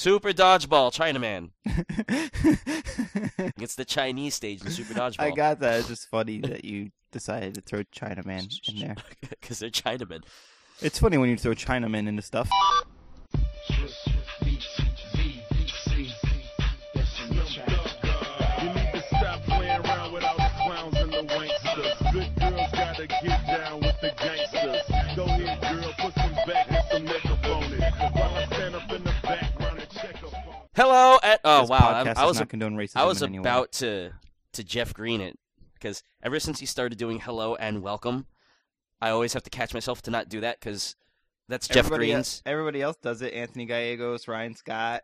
Super Dodgeball, Chinaman. It's the Chinese stage in Super Dodgeball. I got that. It's just funny that you decided to throw Chinaman in there. because they're Chinamen. It's funny when you throw Chinaman into stuff. Hello, at oh This wow, podcast I, I was not condone racism I was in any way. about to to Jeff Green it because ever since he started doing hello and welcome, I always have to catch myself to not do that because that's Jeff everybody, Green's everybody else does it. Anthony Gallegos, Ryan Scott.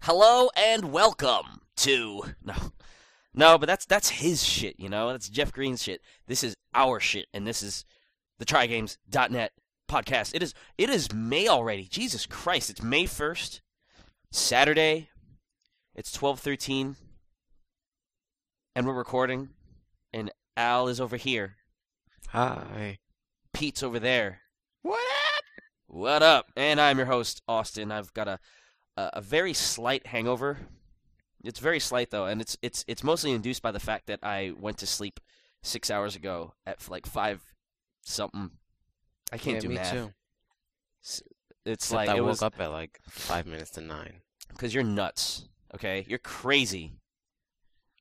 hello and welcome to no, no, but that's that's his shit, you know. That's Jeff Green's shit. This is our shit, and this is the TryGames.net podcast. It is it is May already. Jesus Christ, it's May first, Saturday. It's twelve thirteen, and we're recording, and Al is over here. Hi. Pete's over there. What up? What up? And I'm your host, Austin. I've got a a, a very slight hangover. It's very slight though, and it's it's it's mostly induced by the fact that I went to sleep six hours ago at like five something. I can't yeah, do me math. too. It's Except like I it woke was up at like five minutes to nine. because you're nuts. Okay, you're crazy.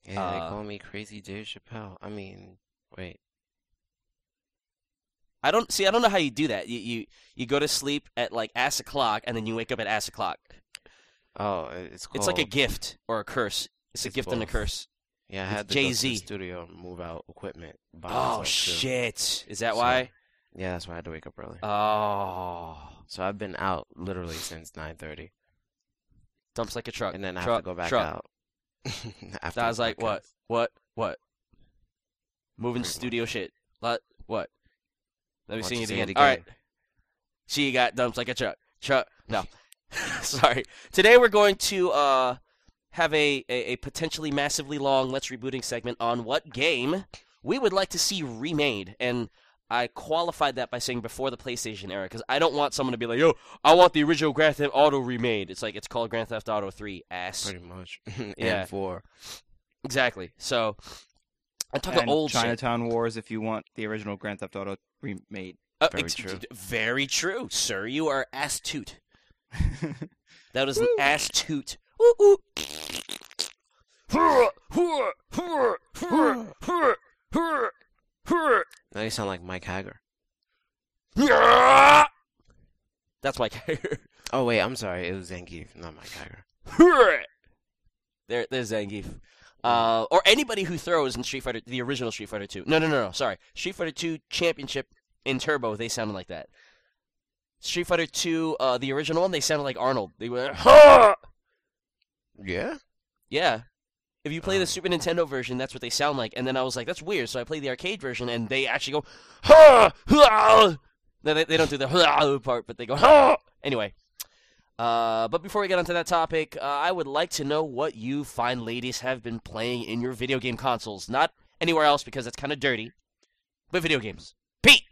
Yeah, Uh, they call me Crazy Dave Chappelle. I mean, wait. I don't see. I don't know how you do that. You you you go to sleep at like ass o'clock, and then you wake up at ass o'clock. Oh, it's. It's like a gift or a curse. It's, a It's gift and a curse. Yeah, I had to go to Jay-Z. the studio and move out equipment. Oh myself, too. shit! Is that So- why? Yeah, that's why I had to wake up early. Oh, so I've been out literally since nine thirty, dumps like a truck. and then I have to go back truck. out. after I was like, what, what, what? Moving studio shit. What? What? Let me see it you again. it All right. She got dumps like a truck. Truck. No. Sorry. Today we're going to uh have a, a, a potentially massively long Let's Rebooting segment on what game we would like to see remade. And I qualified that by saying before the PlayStation era because I don't want someone to be like, yo, I want the original Grand Theft Auto remade. It's like, it's called Grand Theft Auto 3, ass. Pretty much. Yeah. and four. Exactly. So, I'm talking and old shit. Chinatown Wars if you want the original Grand Theft Auto remade. Uh, Very ex- true. Very true, sir. You are astute. That was an astute. Ooh, ooh. Now you sound like Mike Haggar. That's my character. Oh wait, I'm sorry. It was Zangief, not Mike Haggar. there, there's Zangief. Uh, or anybody who throws in Street Fighter, the original Street Fighter 2. No, no, no, no. Sorry, Street Fighter 2 Championship in Turbo. They sounded like that. Street Fighter 2, uh, the original one, they sounded like Arnold. They went, ha! Yeah. Yeah. If you play the Oh. Super Nintendo version, that's what they sound like. And then I was like, that's weird. So I played the arcade version, and they actually go, ha! ha! No, they, they don't do the ha! part, but they go, ha! Anyway. Uh, but before we get onto that topic, uh, I would like to know what you fine ladies have been playing in your video game consoles. Not anywhere else because that's kind of dirty, but video games. Pete!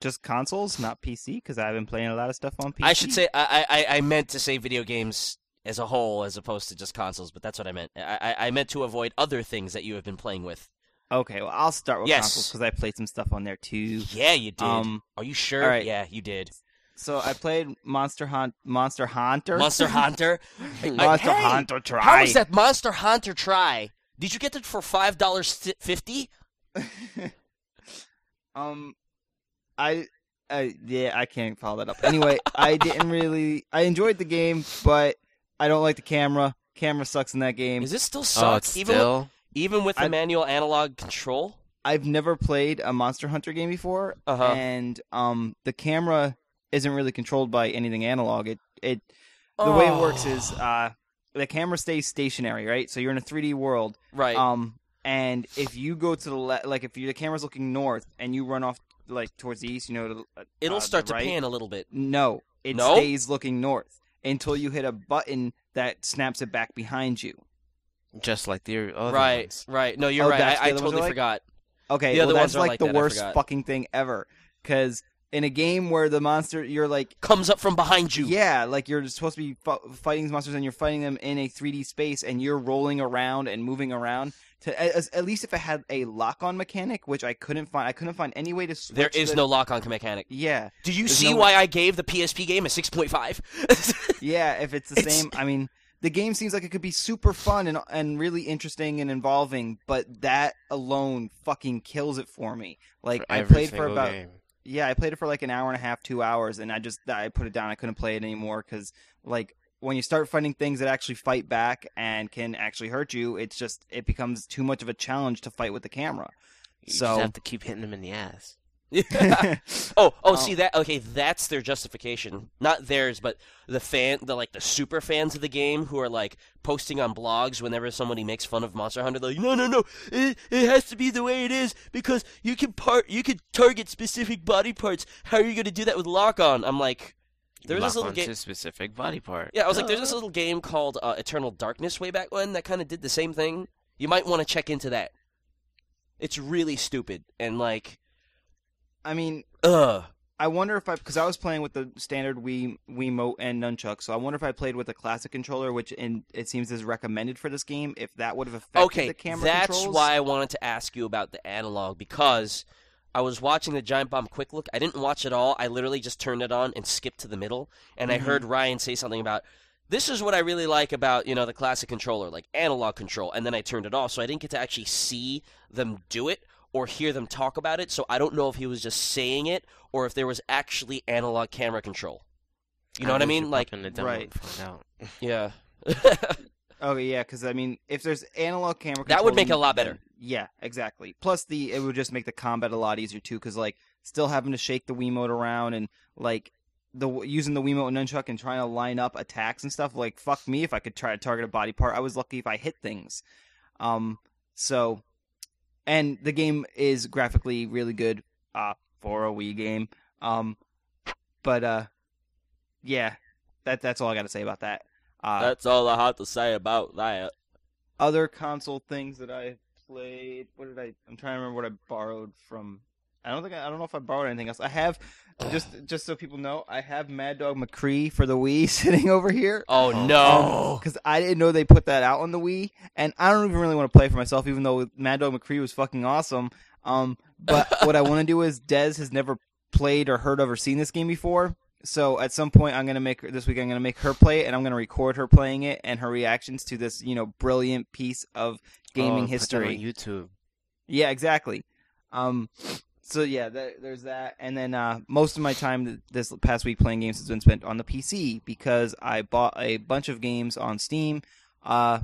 Just consoles, not PC, because I've been playing a lot of stuff on PC. I should say, I, I, I meant to say video games as a whole as opposed to just consoles, but that's what I meant. I, I, I meant to avoid other things that you have been playing with. Okay, well, I'll start with Yes. consoles because I played some stuff on there too. Yeah, you did. Um, Are you sure? right. Yeah, you did. So I played Monster Hunt, Monster Hunter, Monster Hunter. Monster Hey, Hunter. Tri. How is that Monster Hunter Tri? Did you get it for five dollars fifty? um, I, I, yeah, I can't follow that up. Anyway, I didn't really. I enjoyed the game, but I don't like the camera. Camera sucks in that game. Is this still Oh, sucks? it's even with, still. even with the I- manual analog control. I've never played a Monster Hunter game before, Uh-huh. and um, the camera isn't really controlled by anything analog. It it the way it works is Oh. uh, the camera stays stationary, right? So you're in a 3D world, right. um, and if you go to the le- like if you, the camera's looking north and you run off like towards the east, you know, to, uh, It'll uh, start the to right, pan a little bit. No, it No? stays looking north until you hit a button that snaps it back behind you. Just like the other Right, ones. right. No, you're Oh, right. I, I the other ones totally like? forgot. Okay, The other well, ones that's like, like the that, worst fucking thing ever because in a game where the monster you're like Comes up from behind you. yeah, like you're supposed to be fu- fighting these monsters and you're fighting them in a 3D space and you're rolling around and moving around. To at, at least if it had a lock-on mechanic, which I couldn't find, I couldn't find any way to switch. There is the- no lock-on mechanic. Yeah, Do you There's see no- why I gave the PSP game a 6.5? yeah. If it's the It's- same, I mean, the game seems like it could be super fun and and really interesting and involving, but that alone fucking kills it for me. Like For I played for about game. yeah, I played it for like an hour and a half, two hours, and I just I put it down. I couldn't play it anymore because like when you start fighting things that actually fight back and can actually hurt you, it's just it becomes too much of a challenge to fight with the camera. You So- just have to keep hitting them in the ass. oh, oh, Um, see that? Okay, that's their justification. Not theirs, but the fan, the like the super fans of the game who are like posting on blogs whenever somebody makes fun of Monster Hunter. They're like, no, no, no, it, it has to be the way it is because you can part, you can target specific body parts. How are you going to do that with lock on? I'm like, You There was lock this little onto game- specific body part. yeah, I was like, there's this little game called uh, Eternal Darkness way back when that kind of did the same thing. You might want to check into that. It's really stupid and like, I mean, ugh. I wonder if I because I was playing with the standard Wii Wii Wiimote and nunchuck, so I wonder if I played with a classic controller, which in, it seems is recommended for this game, if that would have affected okay, the camera that's controls. why I wanted to ask you about the analog because I was watching the Giant Bomb Quick Look. I didn't watch it all. I literally just turned it on and skipped to the middle, and I Mhm. heard Ryan say something about this is what I really like about you know the classic controller, like analog control, and then I turned it off, so I didn't get to actually see them do it or hear them talk about it. So I don't know if he was just saying it or if there was actually analog camera control. You know what I mean? Like, in the right. and find out. yeah. Okay, yeah, because I mean, if there's analog camera, That would make it a lot better. Yeah, exactly. Plus, the it would just make the combat a lot easier too, because like still having to shake the Wiimote around and like the using the Wiimote and nunchuck and trying to line up attacks and stuff. Like, fuck me if I could try to target a body part. I was lucky if I hit things. Um, so, and the game is graphically really good. Uh, for a Wii game. Um, but uh, yeah, that that's all I got to say about that. Uh, That's all I have to say about that. other console things that I played. What did I? I'm trying to remember what I borrowed from. I don't think I, I don't know if I borrowed anything else. I have just just so people know, I have Mad Dog McCree for the Wii sitting over here. Oh, Oh, no. Because I didn't know they put that out on the Wii, and I don't even really want to play for myself, even though Mad Dog McCree was fucking awesome. Um, but what I want to do is Dez has never played or heard of or seen this game before. So at some point, I'm gonna make her, this week. I'm gonna make her play it, and I'm gonna record her playing it and her reactions to this, you know, brilliant piece of gaming Oh, history. on YouTube. Yeah, exactly. Um, so yeah, that, there's that, and then uh, most of my time th- this past week playing games has been spent on the PC because I bought a bunch of games on Steam. Uh,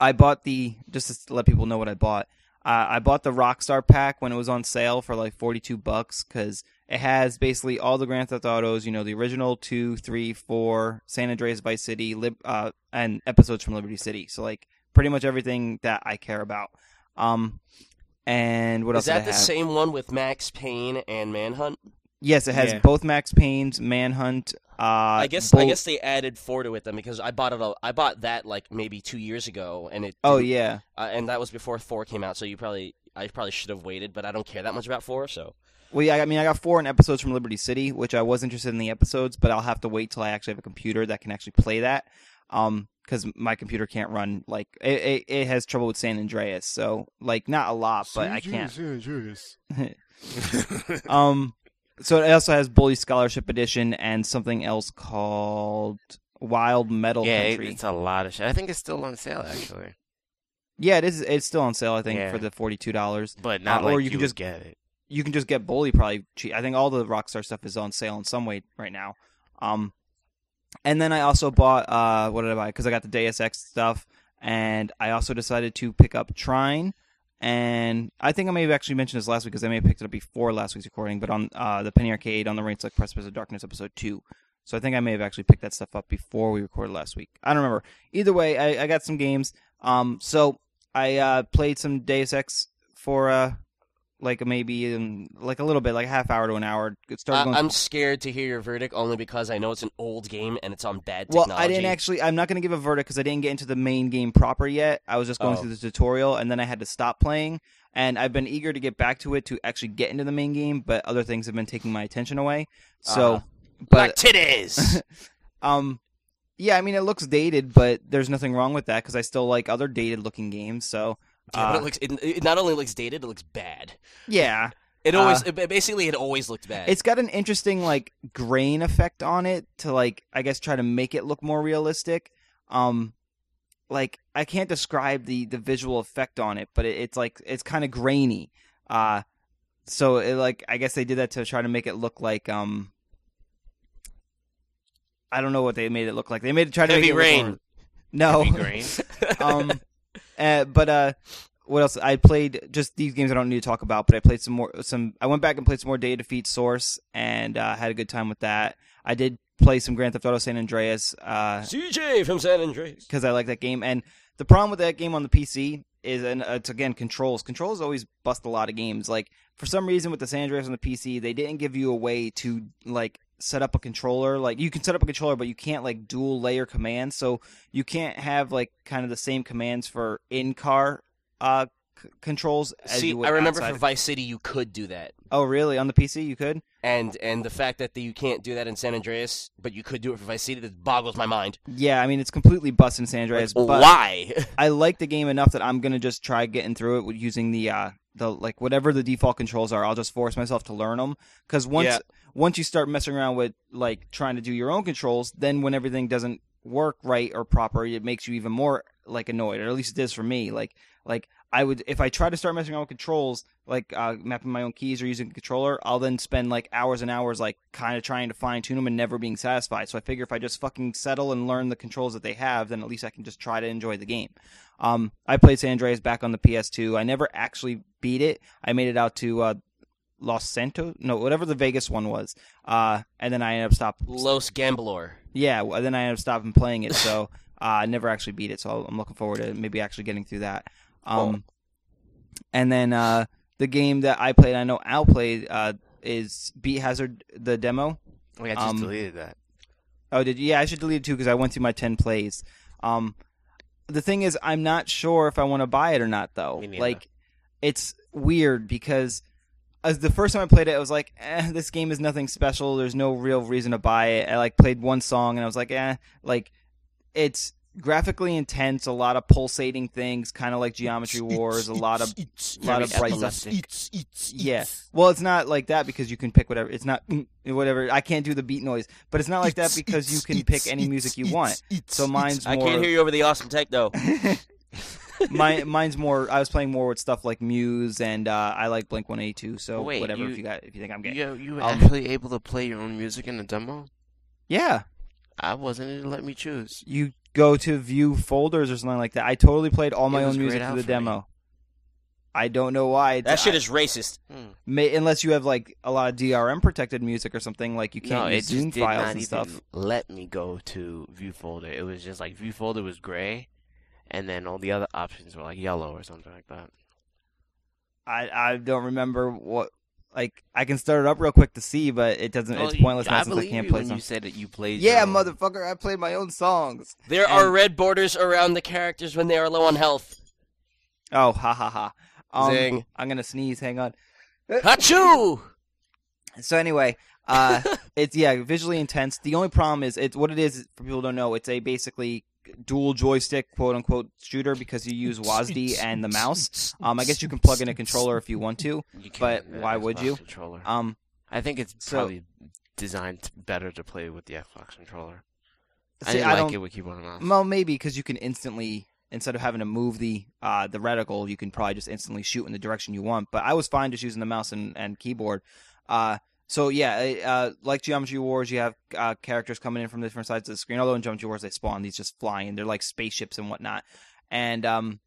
I bought the just to let people know what I bought. Uh, I bought the Rockstar pack when it was on sale for like 42 bucks because it has basically all the Grand Theft Autos, you know, the original two, three, four, San Andreas Vice City, Lib- uh, and episodes from Liberty City. So like pretty much everything that I care about. Um, and what Is else? Is that did I the have? same one with Max Payne and Manhunt? Yes, it has Yeah. both Max Payne's Manhunt. Uh, I guess I guess they added four to it then because I bought it. a- I bought that like maybe two years ago, and it. Oh yeah, uh, and that was before four came out. So you probably I probably should have waited, but I don't care that much about four. So well yeah. I mean, I got four in episodes from Liberty City, which I was interested in the episodes, but I'll have to wait till I actually have a computer that can actually play that. Um, because my computer can't run like it, it. It has trouble with San Andreas, so like not a lot, but I can't. San Um, so it also has Bully Scholarship Edition and something else called Wild Metal yeah, it, Country. it's a lot of shit. I think it's still on sale actually, Yeah, it is. It's still on sale, I think, Yeah. for the forty-two dollars. but not Uh, or like you can just- get it. You can just get Bully probably cheap. I think all the Rockstar stuff is on sale in some way right now. Um, and then I also bought uh, what did I buy? Because I got the Deus Ex stuff, and I also decided to pick up Trine. And I think I may have actually mentioned this last week because I may have picked it up before last week's recording, but on uh, the Penny Arcade on the Rain-Slick Precipice of Darkness episode two. So I think I may have actually picked that stuff up before we recorded last week. I don't remember. Either way, I, I got some games. Um, so I uh, played some Deus Ex for uh, like maybe um, like a little bit, like a half hour to an hour. It started I. I'm scared to hear your verdict only because I know it's an old game and it's on bad well, technology. I didn't actually. I'm not going to give a verdict because I didn't get into the main game proper yet. I was just going Oh. through the tutorial, and then I had to stop playing. And I've been eager to get back to it to actually get into the main game, but other things have been taking my attention away. So, Uh-huh. Black but titties. um, yeah, I mean it looks dated, but there's nothing wrong with that because I still like other dated looking games. So, Yeah, but uh, it looks. It, it not only looks dated, it looks bad. yeah, It Uh, always. it, basically, it always looked bad. It's got an interesting like grain effect on it to like I guess try to make it look more realistic. Um like I can't describe the the visual effect on it, but it, it's like it's kind of grainy. Uh so it like I guess they did that to try to make it look like um I don't know what they made it look like. They made it try to Heavy make it look rain. more- No. Heavy grain. um, uh, but uh, what else? I played just these games I don't need to talk about, but I played some more. Some I went back and played some more Day of Defeat Source, and uh, had a good time with that. I did play some Grand Theft Auto San Andreas uh, CJ from San Andreas. because I like that game. And the problem with that game on the PC is, and uh, it's again controls. Controls always bust a lot of games. Like for some reason with the San Andreas on the PC, they didn't give you a way to like set up a controller. Like you can set up a controller, but you can't like dual layer commands. So you can't have like kind of the same commands for in car uh c- controls as See, you would I remember for of- Vice City, you could do that. Oh, really? On the PC, you could. And and the fact that the, you can't do that in San Andreas, but you could do it for Vice City, that boggles my mind. Yeah, I mean it's completely busted in San Andreas. Like, but why? I like the game enough that I'm gonna just try getting through it using the uh the like whatever the default controls are. I'll just force myself to learn them because once Yeah. once you start messing around with like trying to do your own controls, then when everything doesn't work right or proper, it makes you even more like annoyed. Or at least it is for me. Like like I would if I try to start messing around with controls, like uh, mapping my own keys or using a controller, I'll then spend like hours and hours like kind of trying to fine tune them and never being satisfied. So I figure if I just fucking settle and learn the controls that they have, then at least I can just try to enjoy the game. Um, I played San Andreas back on the PS2. I never actually beat it. I made it out to uh, Los Santos, no, whatever the Vegas one was. Uh, and then I ended up stopping. Los Gamblor. Yeah, well, then I ended up stopping playing it. So uh, I never actually beat it. So I'm looking forward to maybe actually getting through that. Um, and then uh, the game that I played, I know Al played, uh, is Beat Hazard, the demo. Oh, yeah, I just Um, deleted that. Oh, did you? Yeah, I should delete it too because I went through my ten plays. Um, the thing is, I'm not sure if I want to buy it or not, though. Like, it's weird because as the first time I played it, I was like, eh, this game is nothing special. There's no real reason to buy it. I like played one song and I was like, eh, like it's graphically intense, a lot of pulsating things, kind of like Geometry Wars, a lot of a lot of Very bright stuff. epileptic. Yeah. Well, it's not like that because you can pick whatever. It's not mm, whatever. I can't do the beat noise, but it's not like that because you can pick any music you want. So mine's I more. can't hear you over the awesome tech though. My, mine's more. I was playing more with stuff like Muse, and uh, I like Blink One Eighty Two. So Wait, whatever. you- if you got, if you think I'm getting, You, you were Um, actually able to play your own music in the demo? yeah. I wasn't. It let me choose. You go to view folders or something like that. I totally played all my own music grayed through the for me. demo. I don't know why. That shit I- is racist. Hmm. may, unless you have like a lot of DRM protected music or something like you can't it use just Zoom did files not and even stuff. let me go to view folder. It was just like view folder was gray, and then all the other options were like yellow or something like that. I I don't remember what like I can start it up real quick to see, but it doesn't. it's Well, pointless I since I can't you play when songs. you said that you played. Yeah, motherfucker, I played my own songs. There are red borders around the characters when they are low on health. Oh, ha ha ha. Um, Zing. I'm gonna sneeze. Hang on. Achoo! So anyway, uh, it's yeah, visually intense. The only problem is it's what it is for people who don't know. It's a basically dual joystick quote unquote shooter because you use WASD and the mouse. Um, I guess you can plug in a controller if you want to. You but why would you? Controller. Um, I think it's so- probably designed better to play with the Xbox controller. I see, didn't I like don't. it with keyboard and mouse. Well, maybe because you can instantly instead of having to move the uh, the reticle, you can probably just instantly shoot in the direction you want. But I was fine just using the mouse and, and keyboard. Uh, so yeah, uh, like Geometry Wars, you have uh, characters coming in from different sides of the screen. Although in Geometry Wars they spawn these just flying, they're like spaceships and whatnot. And um,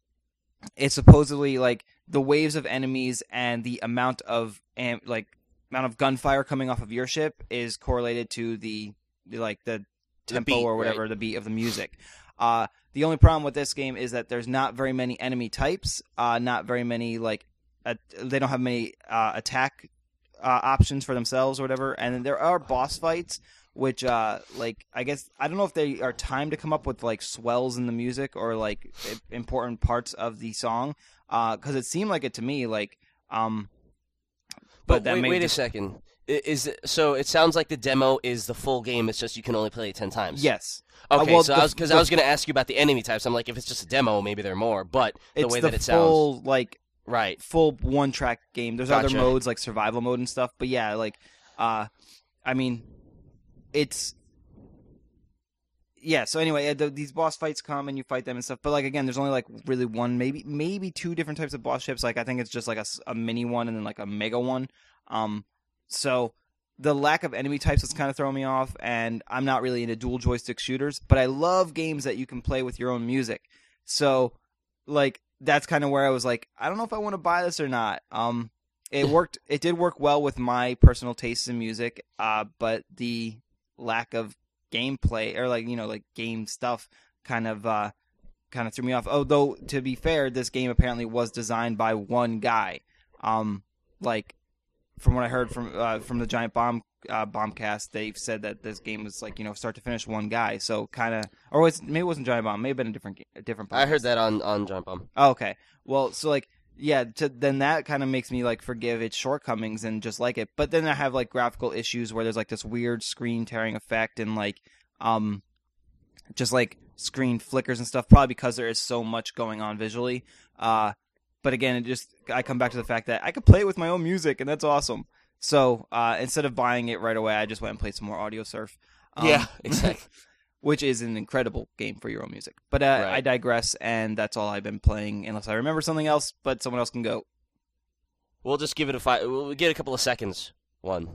it's supposedly like the waves of enemies and the amount of am- like amount of gunfire coming off of your ship is correlated to the, the like the The tempo beat, or whatever the beat of the music. Uh, the only problem with this game is that there's not very many enemy types, uh, not very many like at, they don't have many uh, attack uh, options for themselves or whatever. And then there are boss fights, which uh, like I guess I don't know if they are timed to come up with like swells in the music or like important parts of the song, because it seemed like it to me. Like, um, But, that wait, wait just- a second. Is it, so? It sounds like the demo is the full game. It's just you can only play it ten times. yes, Okay. Uh, well, so the- I was because I was going to ask you about the enemy types. I'm like, if it's just a demo, maybe there are more. But the way that it sounds, full like right? full one track game. There's other modes like survival mode and stuff, but yeah, like uh I mean it's yeah, so anyway, uh, the, these boss fights come and you fight them and stuff. But like again, there's only like really one, maybe maybe two different types of boss ships. Like I think it's just like a, s- a mini one and then like a mega one. Um, so the lack of enemy types is kind of throwing me off, and I'm not really into dual joystick shooters. But I love games that you can play with your own music. So like that's kind of where I was like, I don't know if I want to buy this or not. Um, it worked. It did work well with my personal tastes in music. Uh, but the lack of gameplay or like you know like game stuff kind of uh kind of threw me off. Although to be fair, this game apparently was designed by one guy. Um, like from what I heard from uh, from the Giant Bomb uh, Bombcast, they've said that this game was like you know start to finish one guy. So kind of, or was maybe it wasn't Giant Bomb, may have been a different a different. I heard that on on Jump Bomb. Oh, okay. Well, so like, yeah, to, then that kind of makes me like forgive its shortcomings and just like it. But then I have like graphical issues where there's like this weird screen tearing effect and like, um, just like screen flickers and stuff. Probably because there is so much going on visually. Uh, but again, it just I come back to the fact that I could play it with my own music and that's awesome. So uh, instead of buying it right away, I just went and played some more Audiosurf. Um, yeah, exactly. which is an incredible game for your own music. But uh, Right. I digress, and that's all I've been playing, unless I remember something else. But someone else can go. we'll just give it a five. We'll get a couple of seconds. One,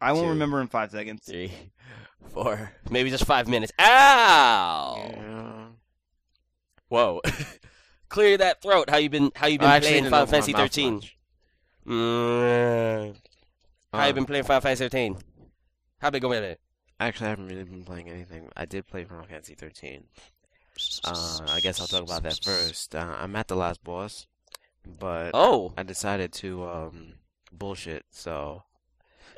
I won't Two. remember in five seconds. three, four, maybe just five minutes. Ow! Yeah. Whoa! Clear that throat. How you been? How you been Oh, I playing didn't Final Fantasy thirteen? much. Mm, how you Um, been playing Final Fantasy thirteen? How been going with it? Actually, I haven't really been playing anything. I did play Final Fantasy 13. Uh, I guess I'll talk about that first. Uh, I'm at the last boss, but Oh, I decided to um, bullshit. So,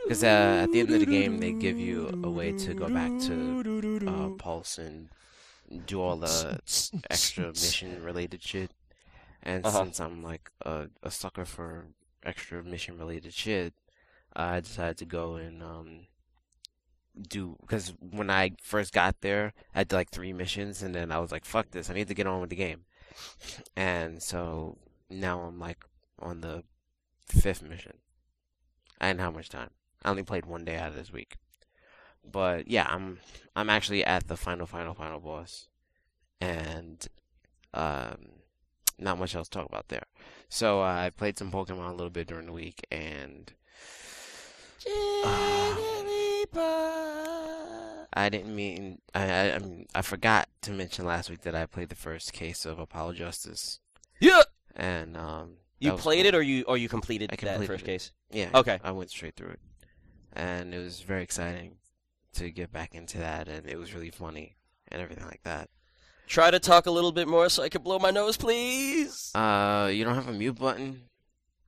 because uh, at the end of the game, they give you a way to go back to uh, Pulse and do all the extra mission related shit. And Uh-huh. since I'm like a, a sucker for extra mission related shit, I decided to go and um, do because when I first got there, I did like three missions, and then I was like, "Fuck this! I need to get on with the game." And so now I'm like on the fifth mission. I didn't have much time. I only played one day out of this week. But yeah, I'm I'm actually at the final, final, final boss, and um, not much else to talk about there. So uh, I played some Pokemon a little bit during the week, and I didn't mean I I, I, mean, I forgot to mention last week that I played the first case of Apollo Justice, yeah. and um, You played cool. it, or you or you completed I that completed first it. case? Yeah. Okay. I went straight through it. And it was very exciting to get back into that and it was really funny and everything like that. Try to talk a little bit more so I can blow my nose, please. Uh you don't have a mute button?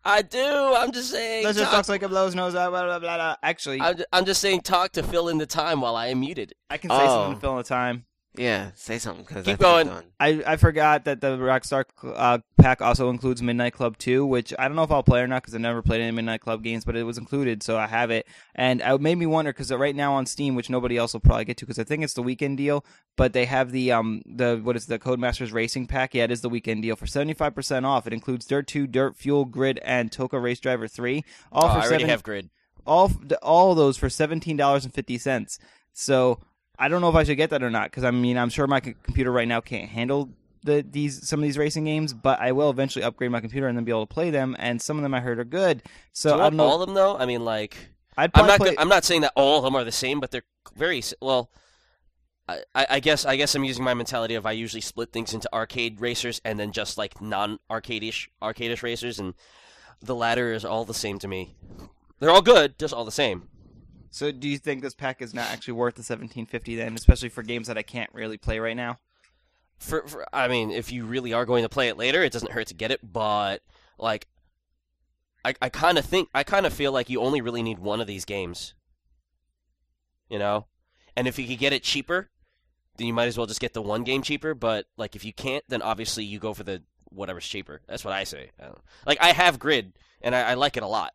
I do. I'm just saying. Let's just talk- talk so I can blow his nose out. Blah, blah, blah, blah. Actually, I'm, ju- I'm just saying talk to fill in the time while I am muted. I can say something Oh. to fill in the time. Yeah, say something cuz Keep I going. done. I, I forgot that the Rockstar uh, pack also includes Midnight Club 2, which I don't know if I'll play or not because I've never played any Midnight Club games, but it was included, so I have it. And it made me wonder because right now on Steam, which nobody else will probably get to because I think it's the weekend deal, but they have the um the what is the Codemasters Racing Pack? Yeah, it is the weekend deal for seventy five percent off. It includes Dirt 2, Dirt Fuel, Grid, and TOCA Race Driver 3. All Oh, for I already 7 have grid. all all of those for seventeen dollars and fifty cents. So I don't know if I should get that or not because I mean I'm sure my c- computer right now can't handle the these some of these racing games, but I will eventually upgrade my computer and then be able to play them. And some of them I heard are good. So Do I don't know. all of them though. I mean, like I'd I'm not. play. I'm not saying that all of them are the same, but they're very well. I, I I guess I guess I'm using my mentality of I usually split things into arcade racers and then just like non-arcade-ish arcade-ish racers, and the latter is all the same to me. They're all good, just all the same. So do you think this pack is not actually worth the seventeen fifty then, especially for games that I can't really play right now? For, for I mean, if you really are going to play it later, it doesn't hurt to get it. But like, I, I kind of think I kind of feel like you only really need one of these games. You know, and if you could get it cheaper, then you might as well just get the one game cheaper. But like if you can't, then obviously you go for the whatever's cheaper. That's what I say. I Like I have Grid, and I, I like it a lot.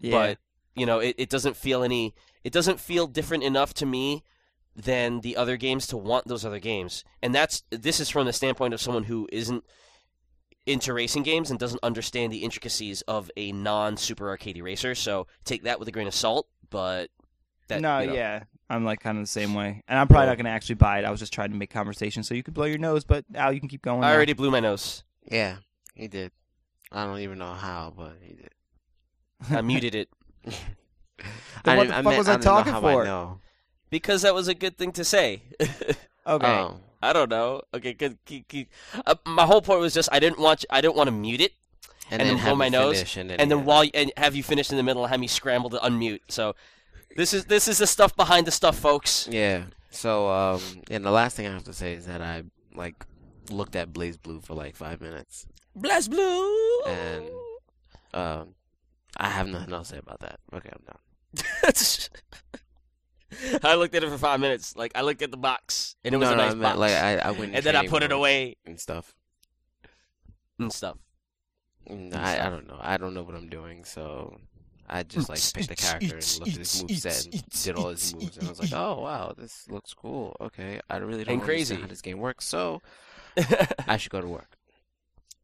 Yeah. But you know, it, it doesn't feel any. It doesn't feel different enough to me than the other games to want those other games. And that's this is from the standpoint of someone who isn't into racing games and doesn't understand the intricacies of a non super arcade racer. So take that with a grain of salt. But that, no, you know, yeah, I'm like kind of the same way, and I'm probably Well- not gonna actually buy it. I was just trying to make conversation so you could blow your nose, but Al, you can keep going. I now. already blew my nose. Yeah, he did. I don't even know how, but he did. I muted it Then what the didn't- fuck meant- was I didn't know talking how for? I know. because that was a good thing to say. Okay. Oh, I don't know. Okay, good. Keep, keep. Uh, my whole point was just I didn't want I didn't want to mute it, and, And then have blow my you nose, and then, and then yeah. while and have you finished in the middle and have me scramble to unmute. So this is this is the stuff behind the stuff, folks. Yeah. So, um, and the last thing I have to say is that I like looked at BlazBlue for like five minutes. BlazBlue. And- Um, I have nothing else to say about that. Okay, I'm done. I looked at it for five minutes. Like I looked at the box, and it was no, a no, nice meant, box. like I, I went. and then I put it away and stuff. and stuff. Mm, I, I don't know. I don't know what I'm doing, so I just like picked a character and looked at his moveset and did all his moves, and I was like, oh wow, this looks cool. Okay, I really don't And crazy. how this game works, so I should go to work.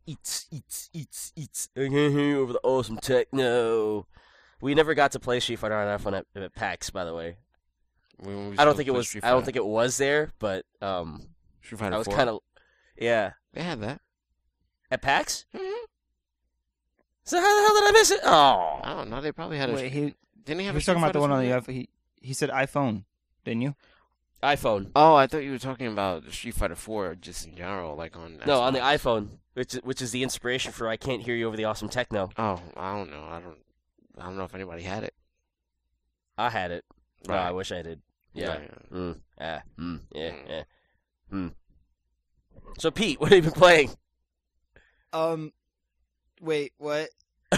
Eats, eats, eats, eats. Over the awesome techno. We never got to play Street Fighter on F1 at, at PAX, by the way. When we I don't think it was. I don't think it was there, but um, Street Fighter I was kind of, yeah, They had that. at PAX. Mm-hmm. So how the hell did I miss it? Oh, I don't know. They probably had a. Wait, he, didn't he he was a talking about the one on the something? iPhone. He, he said iPhone, didn't you? iPhone. Oh, I thought you were talking about Street Fighter 4 just in general, like on. No, on the iPhone, which is, which is the inspiration for I can't hear you over the awesome techno. Oh, I don't know. I don't. I don't know if anybody had it. I had it. No, Right. I wish I did. Yeah. Right. Mm, ah, mm, yeah, Mm. yeah. Mm. So Pete, what have you been playing? Um, wait, what?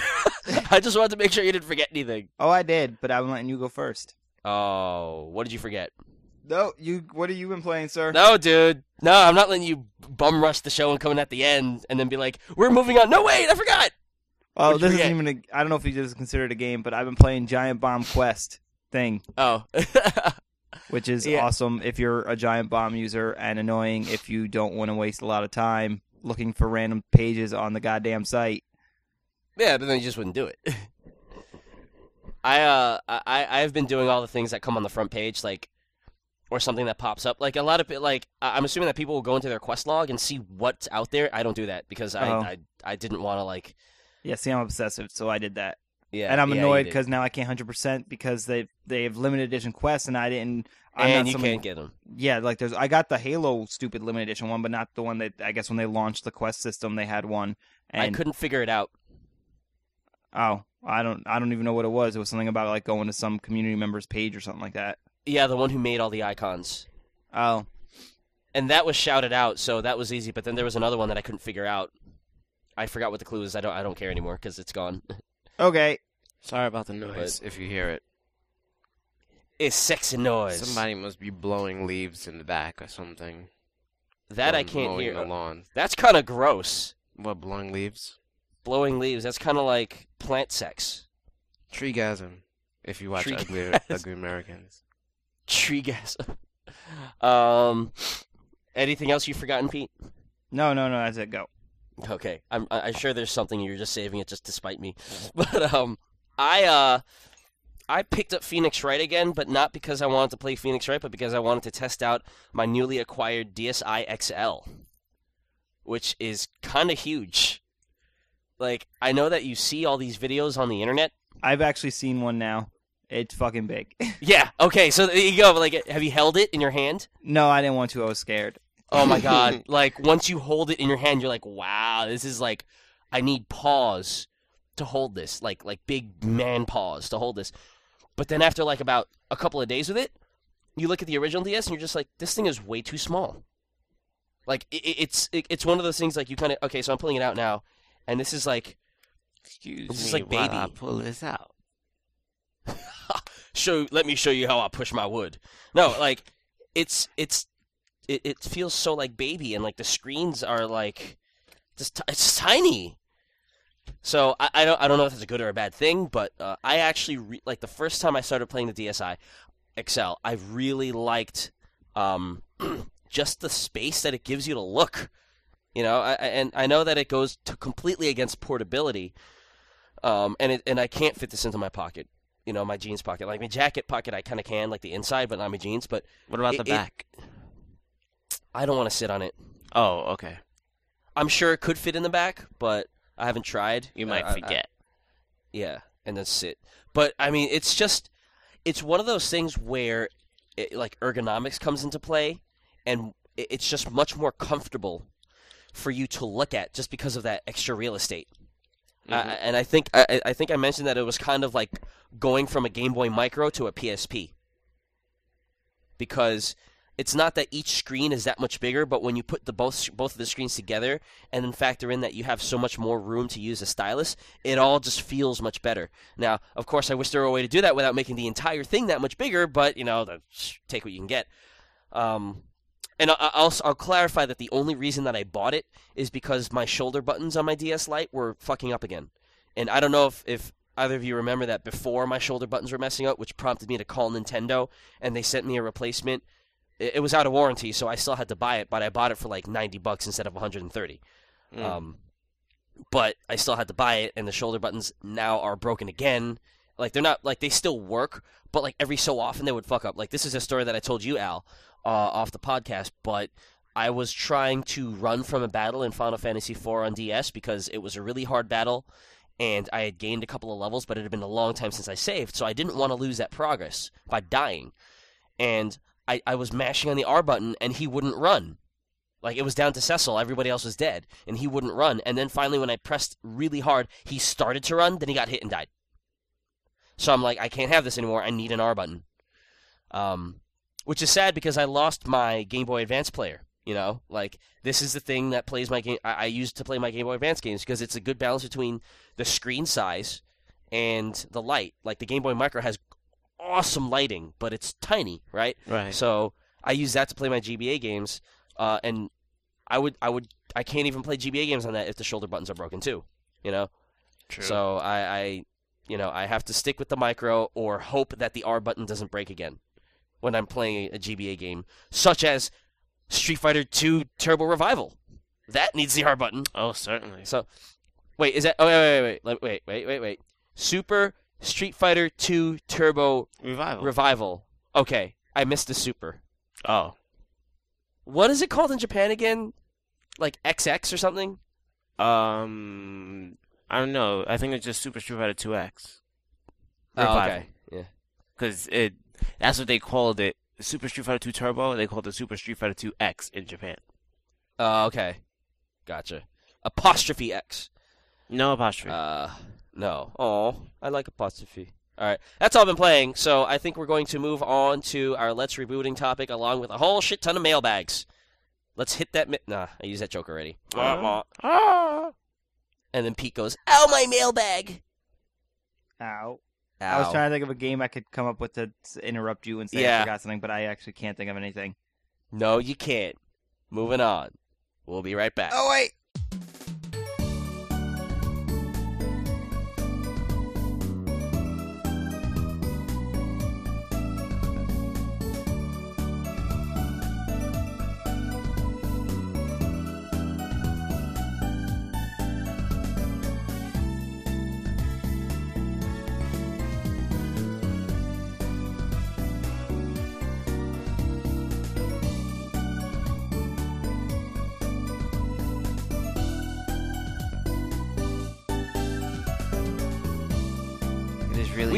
I just wanted to make sure you didn't forget anything. Oh, I did, but I'm letting you go first. Oh, what did you forget? No, you. What have you been playing, sir? No, dude. No, I'm not letting you bum rush the show and come in at the end and then be like, "We're moving on." No, wait, I forgot. Oh, What'd this isn't even. A, I don't know if you just consider it a game, but I've been playing Giant Bomb Quest thing, Oh, which is Yeah. awesome if you're a Giant Bomb user, and annoying if you don't want to waste a lot of time looking for random pages on the goddamn site. yeah, but then you just wouldn't do it. I uh, I I have been doing all the things that come on the front page, like, or something that pops up. Like a lot of it, like I'm assuming that people will go into their quest log and see what's out there. I don't do that because I Oh. I, I didn't want to like. Yeah, see, I'm obsessive, so I did that, Yeah, and I'm yeah, annoyed because now I can't hundred percent because they they have limited edition quests, and I didn't. I'm and you someone- can't get them. Yeah, like there's I got the Halo stupid limited edition one, but not the one that I guess when they launched the quest system they had one. And I couldn't figure it out. oh, I don't I don't even know what it was. It was something about like going to some community member's page or something like that. Yeah, the one who made all the icons. Oh, and that was shouted out, so that was easy. But then there was another one that I couldn't figure out. I forgot what the clue is. I don't. I don't care anymore because it's gone. okay. Sorry about the noise if you hear it. It's sexy noise. Somebody must be blowing leaves in the back or something. that I can't mowing hear. the lawn. That's kind of gross. What blowing leaves? Blowing leaves. That's kind of like plant sex. Treegasm. If you watch Ugly, Ugly Americans. Tree gas. um, anything else you've forgotten, Pete? No, no, no. That's it. Go. Okay, I'm I'm sure there's something you're just saving it just to spite me. But um, I uh, I picked up Phoenix Wright again, but not because I wanted to play Phoenix Wright, but because I wanted to test out my newly acquired DSi XL, which is kind of huge. Like I know that you see all these videos on the internet. I've actually seen one now. It's fucking big. Yeah. Okay. So there you go. Like, have you held it in your hand? no, I didn't want to. I was scared. Oh my god! like once you hold it in your hand, you're like, wow, this is like, I need paws to hold this, like like big man paws to hold this. But then after like about a couple of days with it, you look at the original DS and you're just like, this thing is way too small. Like it, it- it's it, it's one of those things like you kind of okay, so I'm pulling it out now, and this is like Excuse It's me just like while I baby. pull this out. Show let me show you how I push my wood. No, like it's it's it, it feels so like baby and like the screens are like just t- it's tiny. So I, I don't I don't know if that's a good or a bad thing, but uh, I actually re- like the first time I started playing the DSi XL, I really liked um just the space that it gives you to look. You know, I- and I know that it goes to completely against portability, um, and it, and I can't fit this into my pocket you know, my jeans pocket. Like my jacket pocket, I kind of can, like the inside, but not my jeans. But What about It- the it- back? I don't want to sit on it. Oh, okay. I'm sure it could fit in the back, but I haven't tried. You Uh, might I- I- forget. yeah, and then sit. But I mean, it's just, it's one of those things where, it, like ergonomics comes into play, and it's just much more comfortable for you to look at just because of that extra real estate. Uh, Mhm. and I think I, I- I think I mentioned that it was kind of like going from a Game Boy Micro to a PSP because it's not that each screen is that much bigger, but when you put the both both of the screens together and then factor in that you have so much more room to use a stylus, it all just feels much better. Now, of course, I wish there were a way to do that without making the entire thing that much bigger, but you know, take what you can get. Um, and I'll I'll clarify that the only reason that I bought it is because my shoulder buttons on my DS Lite were fucking up again, and I don't know if if either of you remember that before my shoulder buttons were messing up, which prompted me to call Nintendo, and they sent me a replacement. It, it was out of warranty, so I still had to buy it, but I bought it for like ninety bucks instead of one hundred and thirty. Mm. Um, but I still had to buy it, and the shoulder buttons now are broken again. Like they're not like they still work, but like every so often they would fuck up. Like this is a story that I told you, Al, uh, off the podcast. But I was trying to run from a battle in Final Fantasy IV on DS because it was a really hard battle, and I had gained a couple of levels, but it had been a long time since I saved, so I didn't want to lose that progress by dying. And I, I was mashing on the R button, and he wouldn't run. Like it was down to Cecil, everybody else was dead, and he wouldn't run. And then finally, when I pressed really hard, he started to run. Then he got hit and died. So I'm like, I can't have this anymore. I need an R button. Um, which is sad because I lost my Game Boy Advance player. You know, like this is the thing that plays my game. I, I used to play my Game Boy Advance games because it's a good balance between the screen size and the light. Like the Game Boy Micro has awesome lighting, but it's tiny, right? right. So I use that to play my GBA games, uh, and I would, I would, I can't even play GBA games on that if the shoulder buttons are broken too. You know, True. so I, I, you know, I have to stick with the micro or hope that the R button doesn't break again when I'm playing a GBA game, such as Street Fighter Two Turbo Revival. That needs the R button. Oh, certainly. So, wait, is that? Oh, wait, wait, wait, wait, wait, wait, wait. Super Street Fighter Two Turbo Revival. Revival. Okay, I missed the super. Oh. What is it called in Japan again? Like XX or something? Um, I don't know. I think it's just Super Street Fighter 2X. Oh, okay. Yeah. Because it that's what they called it. Super Street Fighter 2 Turbo. They called it Super Street Fighter 2X in Japan. Oh, okay. Gotcha. Apostrophe X. No apostrophe. Uh, no. Oh, I like apostrophe. All right, that's all I've been playing. So I think we're going to move on to our let's rebooting topic, along with a whole shit ton of mailbags. Let's hit that. Mi- nah, I used that joke already. Wah, wah. And then Pete goes, "Ow, my mailbag." Ow. Ow. I was trying to think of a game I could come up with to interrupt you and say Yeah. I forgot something, but I actually can't think of anything. No, you can't. Moving on. We'll be right back. Oh wait.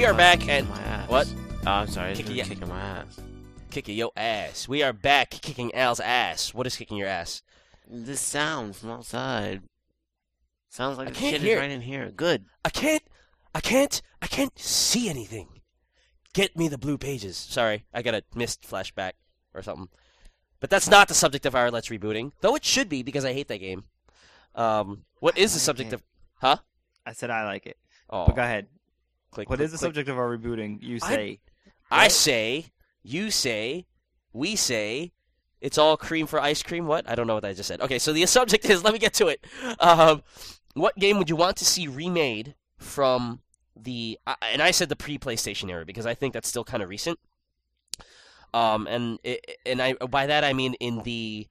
Are hard back kicking and- my ass. what? Oh, I'm sorry. It's Kicking really ya- kicking my ass. Kicking your ass. We are back kicking Al's ass. What is kicking your ass? This sound from outside sounds like I the can't shit hear is right in here. Good. I can't. I can't. I can't see anything. Get me the blue pages. Sorry, I got a missed flashback or something. But that's not the subject of our Let's Rebooting, though it should be because I hate that game. Um, what is the subject of? Huh? I said I like it. Oh, But go ahead. Click, What click, is the click. subject of our rebooting? You say. I What? say, you say, we say, it's all cream for ice cream. What? I don't know what I just said. Okay, so the subject is. Let me get to it. Um, what game would you want to see remade from the? I and I said the pre-PlayStation era because I think that's still kind of recent. Um, and it, and I by that I mean in the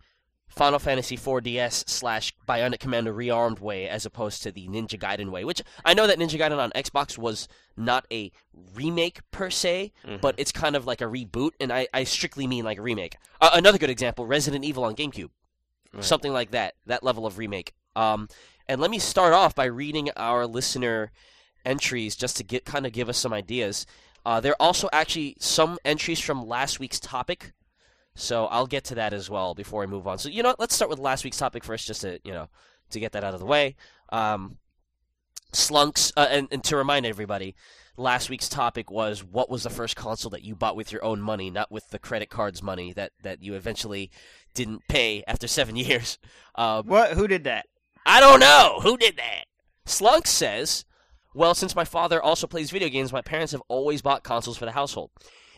Final Fantasy 4DS slash Bionic Commando Rearmed way, as opposed to the Ninja Gaiden way. Which I know that Ninja Gaiden on Xbox was not a remake per se, Mhm. but it's kind of like a reboot, and I, I strictly mean like a remake. Uh, another good example: Resident Evil on GameCube, Right. something like that, that level of remake. Um, and let me start off by reading our listener entries just to get kind of give us some ideas. Uh, there are also actually some entries from last week's topic, so I'll get to that as well before I move on. So you know, what, let's start with last week's topic first, just to you know to get that out of the way. Um, Slunks, uh, and, and to remind everybody, last week's topic was what was the first console that you bought with your own money, not with the credit card's money that, that you eventually didn't pay after seven years. Uh, What? Who did that? I don't know who did that. Slunk says, "Well, since my father also plays video games, my parents have always bought consoles for the household.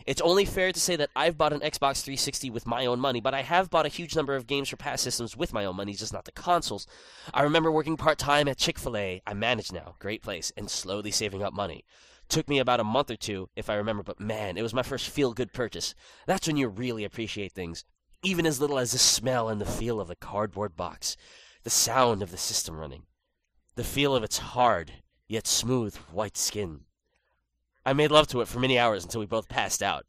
It's only fair to say that I've bought an Xbox 360 with my own money, but I have bought a huge number of games for past systems with my own money, just not the consoles. I remember working part time at Chick Fil A. I manage now, great place, and slowly saving up money." Took me about a month or two, if I remember, but man, it was my first feel good purchase. That's when you really appreciate things. Even as little as the smell and the feel of the cardboard box the sound of the system running, the feel of its hard yet smooth white skin. I made love to it for many hours until we both passed out.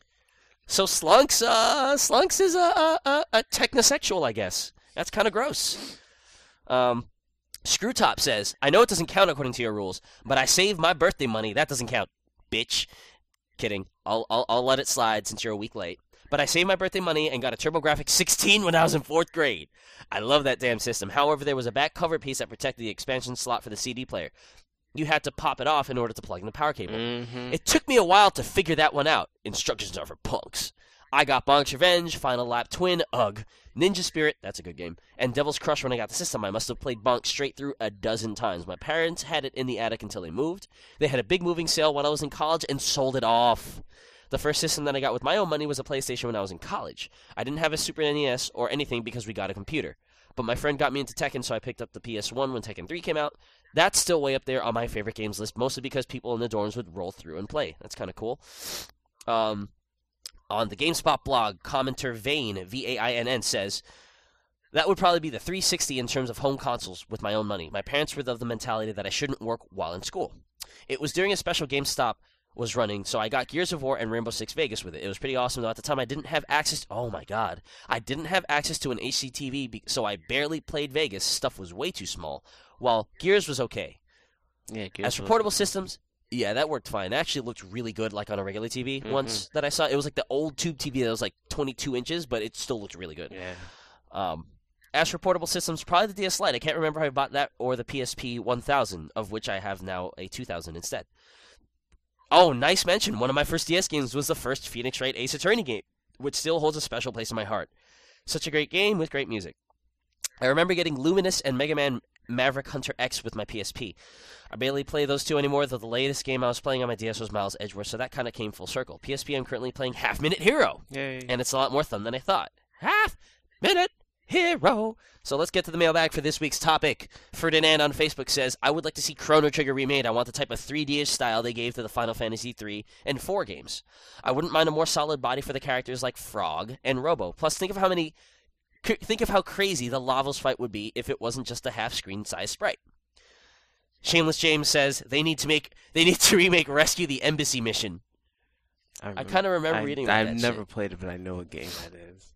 so Slunks, uh, Slunks is a a, a, technosexual, I guess. That's kind of gross. Um, Screwtop says, "I know it doesn't count according to your rules, but I saved my birthday money. That doesn't count, bitch." Kidding. I'll I'll, I'll let it slide since you're a week late. But I saved my birthday money and got a TurboGrafx 16 when I was in fourth grade. I love that damn system. However, there was a back cover piece that protected the expansion slot for the CD player. You had to pop it off in order to plug in the power cable. Mhm. It took me a while to figure that one out. Instructions are for punks. I got Bonk's Revenge, Final Lap Twin, Ugh, Ninja Spirit, that's a good game, and Devil's Crush when I got the system. I must have played Bonk straight through a dozen times. My parents had it in the attic until they moved. They had a big moving sale while I was in college and sold it off. The first system that I got with my own money was a PlayStation when I was in college. I didn't have a Super NES or anything because we got a computer. But my friend got me into Tekken, so I picked up the PS1 when Tekken 3 came out. That's still way up there on my favorite games list, mostly because people in the dorms would roll through and play. That's kind of cool. Um, on the GameSpot blog, commenter Vane, V A I N N, says, That would probably be the 360 in terms of home consoles with my own money. My parents were of the mentality that I shouldn't work while in school. It was during a special GameStop was running, so I got Gears of War and Rainbow Six Vegas with it. It was pretty awesome, though. At the time, I didn't have access. oh my god, I didn't have access to an HDTV, be- so I barely played Vegas. Stuff was way too small. While Gears was okay. Yeah, Gears As for was- portable systems, yeah, that worked fine. It actually looked really good, like on a regular TV. Once that I saw, it was like the old tube TV that was like 22 inches, but it still looked really good. Yeah. Um, as for portable systems, probably the DS Lite. I can't remember how I bought that or the PSP 1000, of which I have now a 2000 instead. Oh, nice mention. One of my first DS games was the first Phoenix Wright Ace Attorney game, which still holds a special place in my heart. Such a great game with great music. I remember getting Lumines and Mega Man Maverick Hunter X with my PSP. I barely play those two anymore, though the latest game I was playing on my DS was Miles Edgeworth, so that kind of came full circle. PSP, I'm currently playing Half Minute Hero Yay. and it's a lot more fun than I thought. Half minute hero. So let's get to the mailbag for this week's topic. Ferdinand on Facebook says, "I would like to see Chrono Trigger remade. I want the type of 3D-ish style they gave to the Final Fantasy 3 and 4 games. I wouldn't mind a more solid body for the characters like Frog and Robo. Plus, think of how many." Think of how crazy the Lavos fight would be if it wasn't just a half-screen size sprite. Shameless James says they need to make they need to remake Rescue the Embassy mission. I kind of remember I, reading I've never shit. played it, but I know what game that is.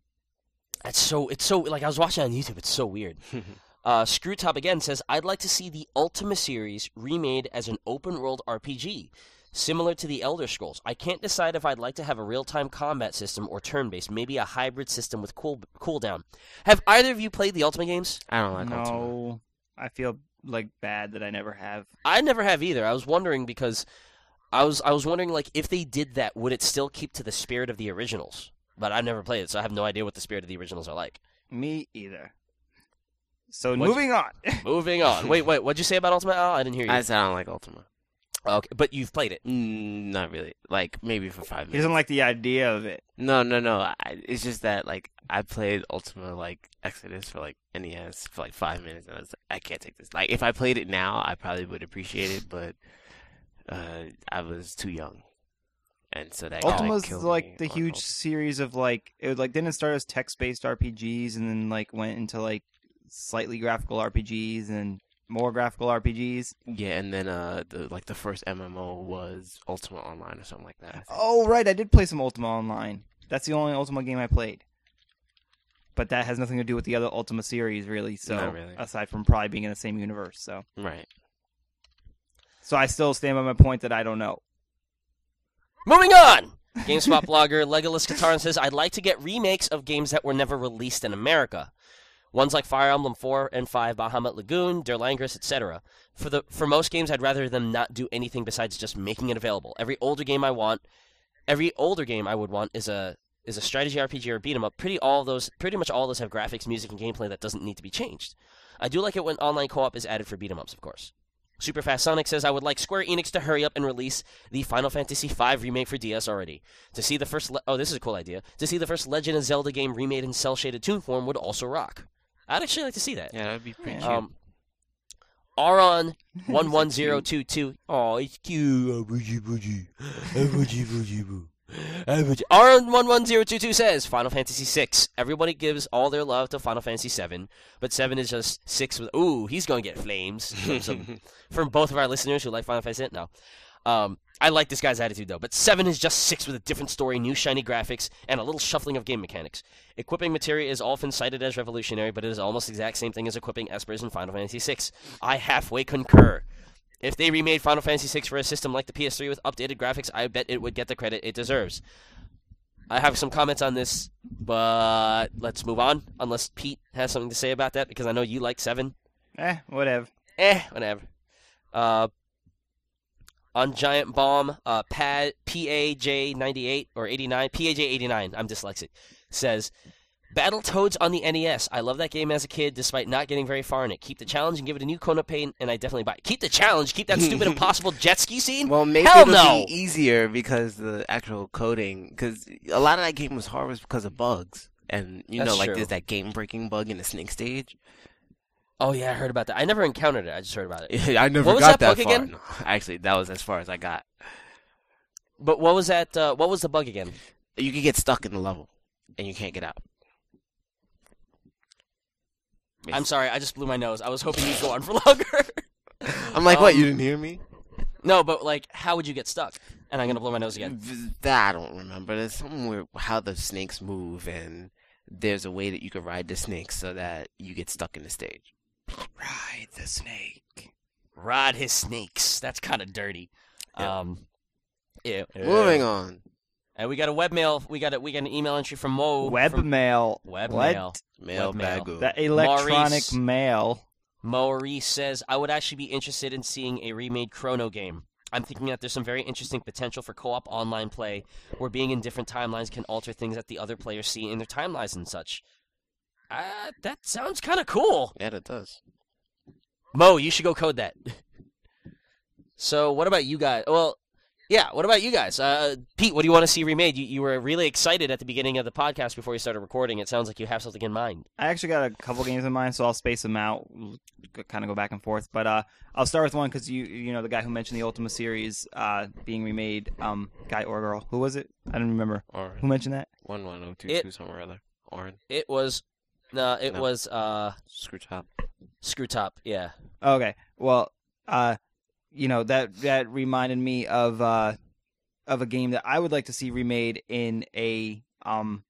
That's so. It's so like I was watching on YouTube. It's so weird. uh, Screwtop again says, "I'd like to see the Ultima series remade as an open-world RPG, similar to the Elder Scrolls. I can't decide if I'd like to have a real-time combat system or turn-based. Maybe a hybrid system with cool cooldown. Have either of you played the Ultima games? I don't like Ultima. no, I feel like bad that I never have. I never have either. I was wondering because I was I was wondering like if they did that, would it still keep to the spirit of the originals? But I've never played it, so I have no idea what the spirit of the originals are like. Me either. So What'd moving on. Moving on. Wait, wait. What'd you say about Ultima? Oh, I didn't hear you. I said I don't like Ultima. okay, but you've played it. Mm, not really. Like maybe for five minutes. he minutes. doesn't like the idea of it. No, no, no. I, it's just that like I played Ultima like Exodus for like NES for like five minutes, and I was like, I can't take this. Like if I played it now, I probably would appreciate it, but uh, I was too young, and so that Ultima's like the huge Ultima. series of like it was like didn't start as text based RPGs and then like went into like slightly graphical RPGs and more graphical RPGs. Yeah, and then uh, the like the first MMO was Ultima Online or something like that. Oh right, I did play some Ultima Online. That's the only Ultima game I played. But that has nothing to do with the other Ultima series, really. So Not really. aside from probably being in the same universe, so Right. so I still stand by my point that I don't know. Moving on. GameSpot blogger Legolas Kataran says, I'd like to get remakes of games that were never released in America. Ones like Fire Emblem 4 and 5, Bahamut Lagoon, Der Langris, etc. For the for most games, I'd rather them not do anything besides just making it available. Every older game I want, every older game I would want is a is a strategy RPG or beat 'em up. Pretty all those, pretty much all those have graphics, music, and gameplay that doesn't need to be changed. I do like it when online co-op is added for beat 'em ups, of course. Superfast Sonic says, I would like Square Enix to hurry up and release the Final Fantasy V remake for DS already. To see the first, le- oh, this is a cool idea. To see the first Legend of Zelda game remade in cel shaded toon form would also rock. I'd actually like to see that. Yeah, that'd be pretty Yeah. cute. Um, Aron one one zero two two. Oh, it's cute. Aron one one zero two two says Final Fantasy six. Everybody gives all their love to Final Fantasy seven, but seven is just six with. Ooh, he's gonna get flames from, some, from both of our listeners who like Final Fantasy. No, um, I like this guy's attitude though. But seven is just six with a different story, new shiny graphics, and a little shuffling of game mechanics. Equipping materia is often cited as revolutionary, but it is almost the exact same thing as equipping espers in Final Fantasy VI. I halfway concur. If they remade Final Fantasy VI for a system like the PS3 with updated graphics, I bet it would get the credit it deserves. I have some comments on this, but let's move on. Unless Pete has something to say about that, because I know you like seven. Eh, whatever. Eh, whatever. Uh, on Giant Bomb, uh, Pad PAJ ninety eight or eighty nine PAJ eighty nine. I'm dyslexic. Says. Battletoads on the NES. I love that game as a kid, despite not getting very far in it. Keep the challenge and give it a new Kona paint, and I definitely buy it. Keep the challenge. Keep that stupid impossible jet ski scene. Well, maybe Hell it'll no! be easier because the actual coding, because a lot of that game was hard was because of bugs, and you That's know, like true. there's that game-breaking bug in the snake stage. Oh yeah, I heard about that. I never encountered it. I just heard about it. I never What was got that far. again? No, actually, that was as far as I got. But what was that? Uh, what was the bug again? You could get stuck in the level, and you can't get out. I'm sorry, I just blew my nose. I was hoping you'd go on for longer. I'm like, what? Um, You didn't hear me? no, but like, how would you get stuck? And I'm gonna blow my nose again. V- That I don't remember. There's somewhere how the snakes move, and there's a way that you could ride the snakes so that you get stuck in the stage. Ride the snake. Ride his snakes. That's kind of dirty. Yeah. Um, ew. Moving on. And we got a webmail. We got a we got an email entry from Mo. from Webmail. Webmail. Mail Webmail. bagu. That electronic Maurice. mail. Maurice says, I would actually be interested in seeing a remade Chrono game. I'm thinking that there's some very interesting potential for co op online play, where being in different timelines can alter things that the other players see in their timelines and such. Uh, that sounds kind of cool. Yeah, it does. Mo, you should go code that. so, what about you guys? Well, yeah, what about you guys? Uh, Pete, what do you want to see remade? You, you were really excited at the beginning of the podcast before you started recording. It sounds like you have something in mind. I actually got a couple games in mind, so I'll space them out, kind of go back and forth. But uh, I'll start with one because you you know the guy who mentioned the Ultima series uh, being remade, um, guy or girl. Who was it? I don't remember. Who mentioned that? One one oh two It- two somewhere or other. Orin. It was, no, it No. was uh, Screw top. Screw Top. Yeah. Okay. Well, uh, you know that that reminded me of uh, of a game that I would like to see remade in a um,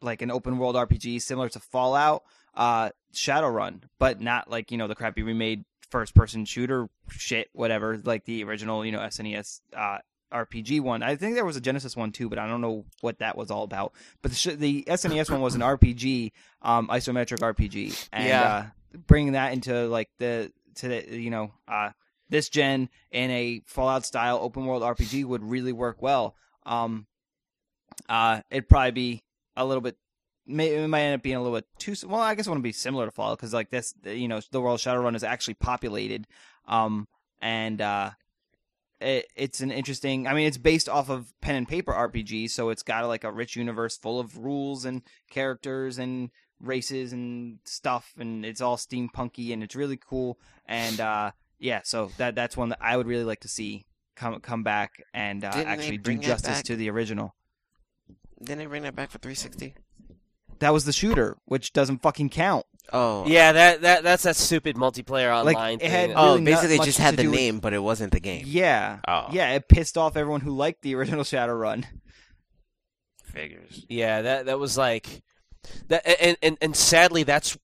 like an open world RPG similar to Fallout, uh, Shadowrun, but not like you know the crappy remade first person shooter shit, whatever, like the original you know SNES uh, RPG one. I think there was a Genesis one too, but I don't know what that was all about. But the, sh- the SNES one was an RPG, um, isometric RPG, and Yeah. uh, bringing that into like the to the you know uh, this gen in a Fallout style open world RPG would really work well. Um, uh, it'd probably be a little bit may, it might end up being a little bit too. Well, I guess it wouldn't be similar to Fallout because like this, you know, the world Shadowrun is actually populated, um, and uh, it, it's an interesting. I mean, it's based off of pen and paper RPG, so it's got like a rich universe full of rules and characters and races and stuff, and it's all steampunky and it's really cool. And uh, yeah, so that that's one that I would really like to see come come back and uh, actually do bring that justice back? to the original. Didn't they bring that back for 360? That was the shooter, which doesn't fucking count. Oh, Yeah, that that that's that stupid multiplayer Like, online it had- thing. Oh, really not basically, it just had the do with- name, but it wasn't the game. Yeah. Oh. Yeah, it pissed off everyone who liked the original Shadowrun. Figures. Yeah, that that was like that, and and and sadly, that's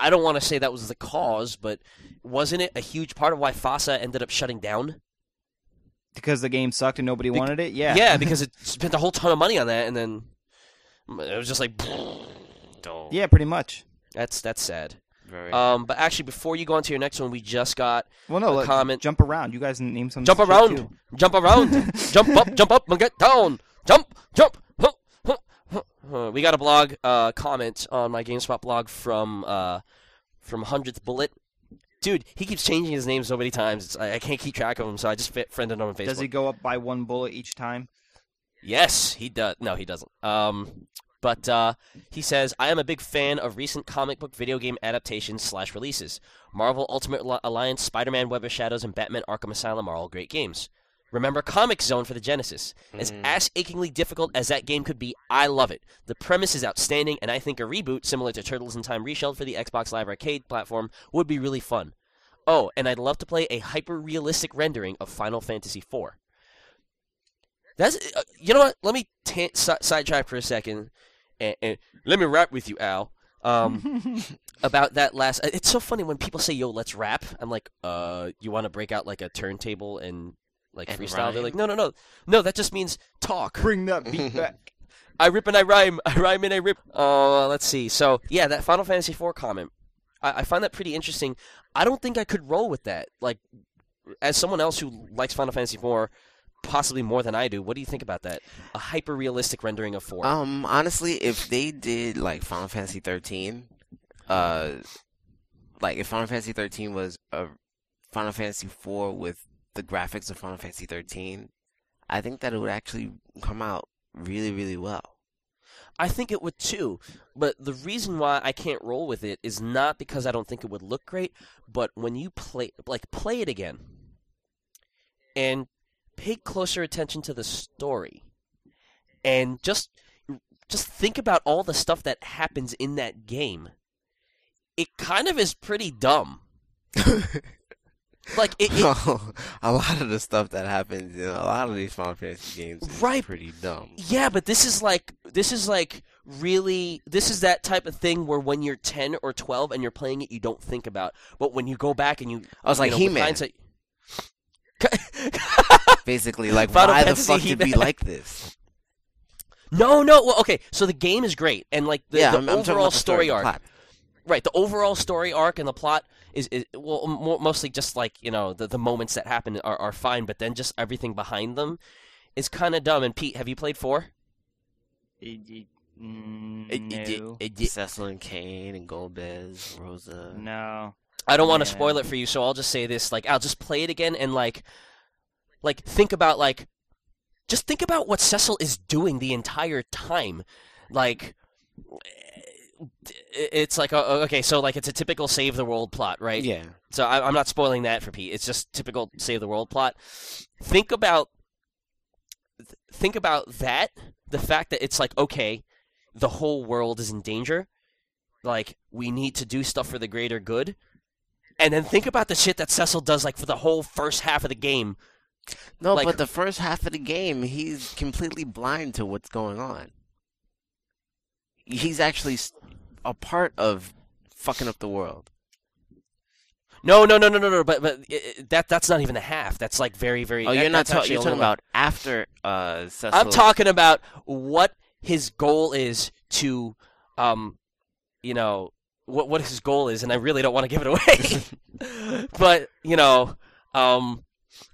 I don't want to say that was the cause, but wasn't it a huge part of why FASA ended up shutting down? Because the game sucked and nobody Bec- wanted it? Yeah. Yeah, because it spent a whole ton of money on that, and then it was just like, yeah, pretty much. that's that's sad. Very. Um, but actually, before you go on to your next one, we just got Well, no, A let- comment. jump around. You guys name some jump shit, around, jump around, jump up, jump up, and get down, jump, jump. huh, huh, huh, huh. We got a blog uh, comment on my GameSpot blog from uh, from Hundredth Bullet. Dude, he keeps changing his name so many times. It's, I, I can't keep track of him, so I just fit, friended him on Facebook. Does he go up by one bullet each time? Yes, he does. No, he doesn't. Um, but uh, he says, "I am a big fan of recent comic book video game adaptations slash releases. Marvel Ultimate Alliance, Spider-Man: Web of Shadows, and Batman: Arkham Asylum are all great games. Remember Comix Zone for the Genesis. As ass-achingly difficult as that game could be, I love it. The premise is outstanding, and I think a reboot similar to Turtles in Time Reshelled for the Xbox Live Arcade platform would be really fun. Oh, and I'd love to play a hyper-realistic rendering of Final Fantasy IV." That's uh, you know what? Let me ta si- sidetrack for a second, and, and let me rap with you, Al. Um, about that last. uh, It's so funny when people say, "Yo, let's rap." I'm like, "Uh, you want to break out like a turntable and like And freestyle?" They're like, "No, no, no, no. That just means talk." Bring that beat back. I rip and I rhyme. I rhyme and I rip. Uh, let's see. So yeah, that Final Fantasy IV comment. I, I find that pretty interesting. I don't think I could roll with that. Like, as someone else who likes Final Fantasy IV, possibly more than I do. What do you think about that? A hyper realistic rendering of four. Um, honestly, if they did like Final Fantasy 13, uh, like if Final Fantasy 13 was a Final Fantasy 4 with the graphics of Final Fantasy 13, I think that it would actually come out really, really well. I think it would too. But the reason why I can't roll with it is not because I don't think it would look great, but when you play like play it again and pay closer attention to the story and just just think about all the stuff that happens in that game. It kind of is pretty dumb. Like it, it a lot of the stuff that happens in a lot of these Final Fantasy games is Right. pretty dumb. Yeah, but this is like this is like really this is that type of thing where when you're 10 or 12 and you're playing it you don't think about. But when you go back and you I was like you know, He-Man, hindsight- basically. Like, Final why the Fantasy fuck did we like this? No, no. Well, okay. So the game is great and like the, yeah, the I'm, I'm overall story the arc. Right, the overall story arc and the plot is, is well more, mostly just like, you know, the the moments that happen are are fine, but then just everything behind them is kind of dumb. And Pete, have you played 4? Mm, no. Cecil and Kain and Golbez, Rosa. no. I don't want to spoil it for you, so I'll just say this: like, I'll just play it again and like, like think about like, just think about what Cecil is doing the entire time, like. It's like uh, okay, so like it's a typical save the world plot, right? Yeah. So I, I'm not spoiling that for Pete. It's just typical save the world plot. Think about, think about that. The fact that it's like okay, the whole world is in danger. Like we need to do stuff for the greater good. And then think about the shit that Cecil does, like for the whole first half of the game. No, Like- but the first half of the game, he's completely blind to what's going on. He's actually a part of fucking up the world. No, no, no, no, no, no. But but i i- that that's not even the half. That's like very, very. Oh, that- you're not that's talking. You're talking little- about after uh, Cecil. I'm talking about what his goal is to, um, you know, what what his goal is, and I really don't want to give it away. but you know, um,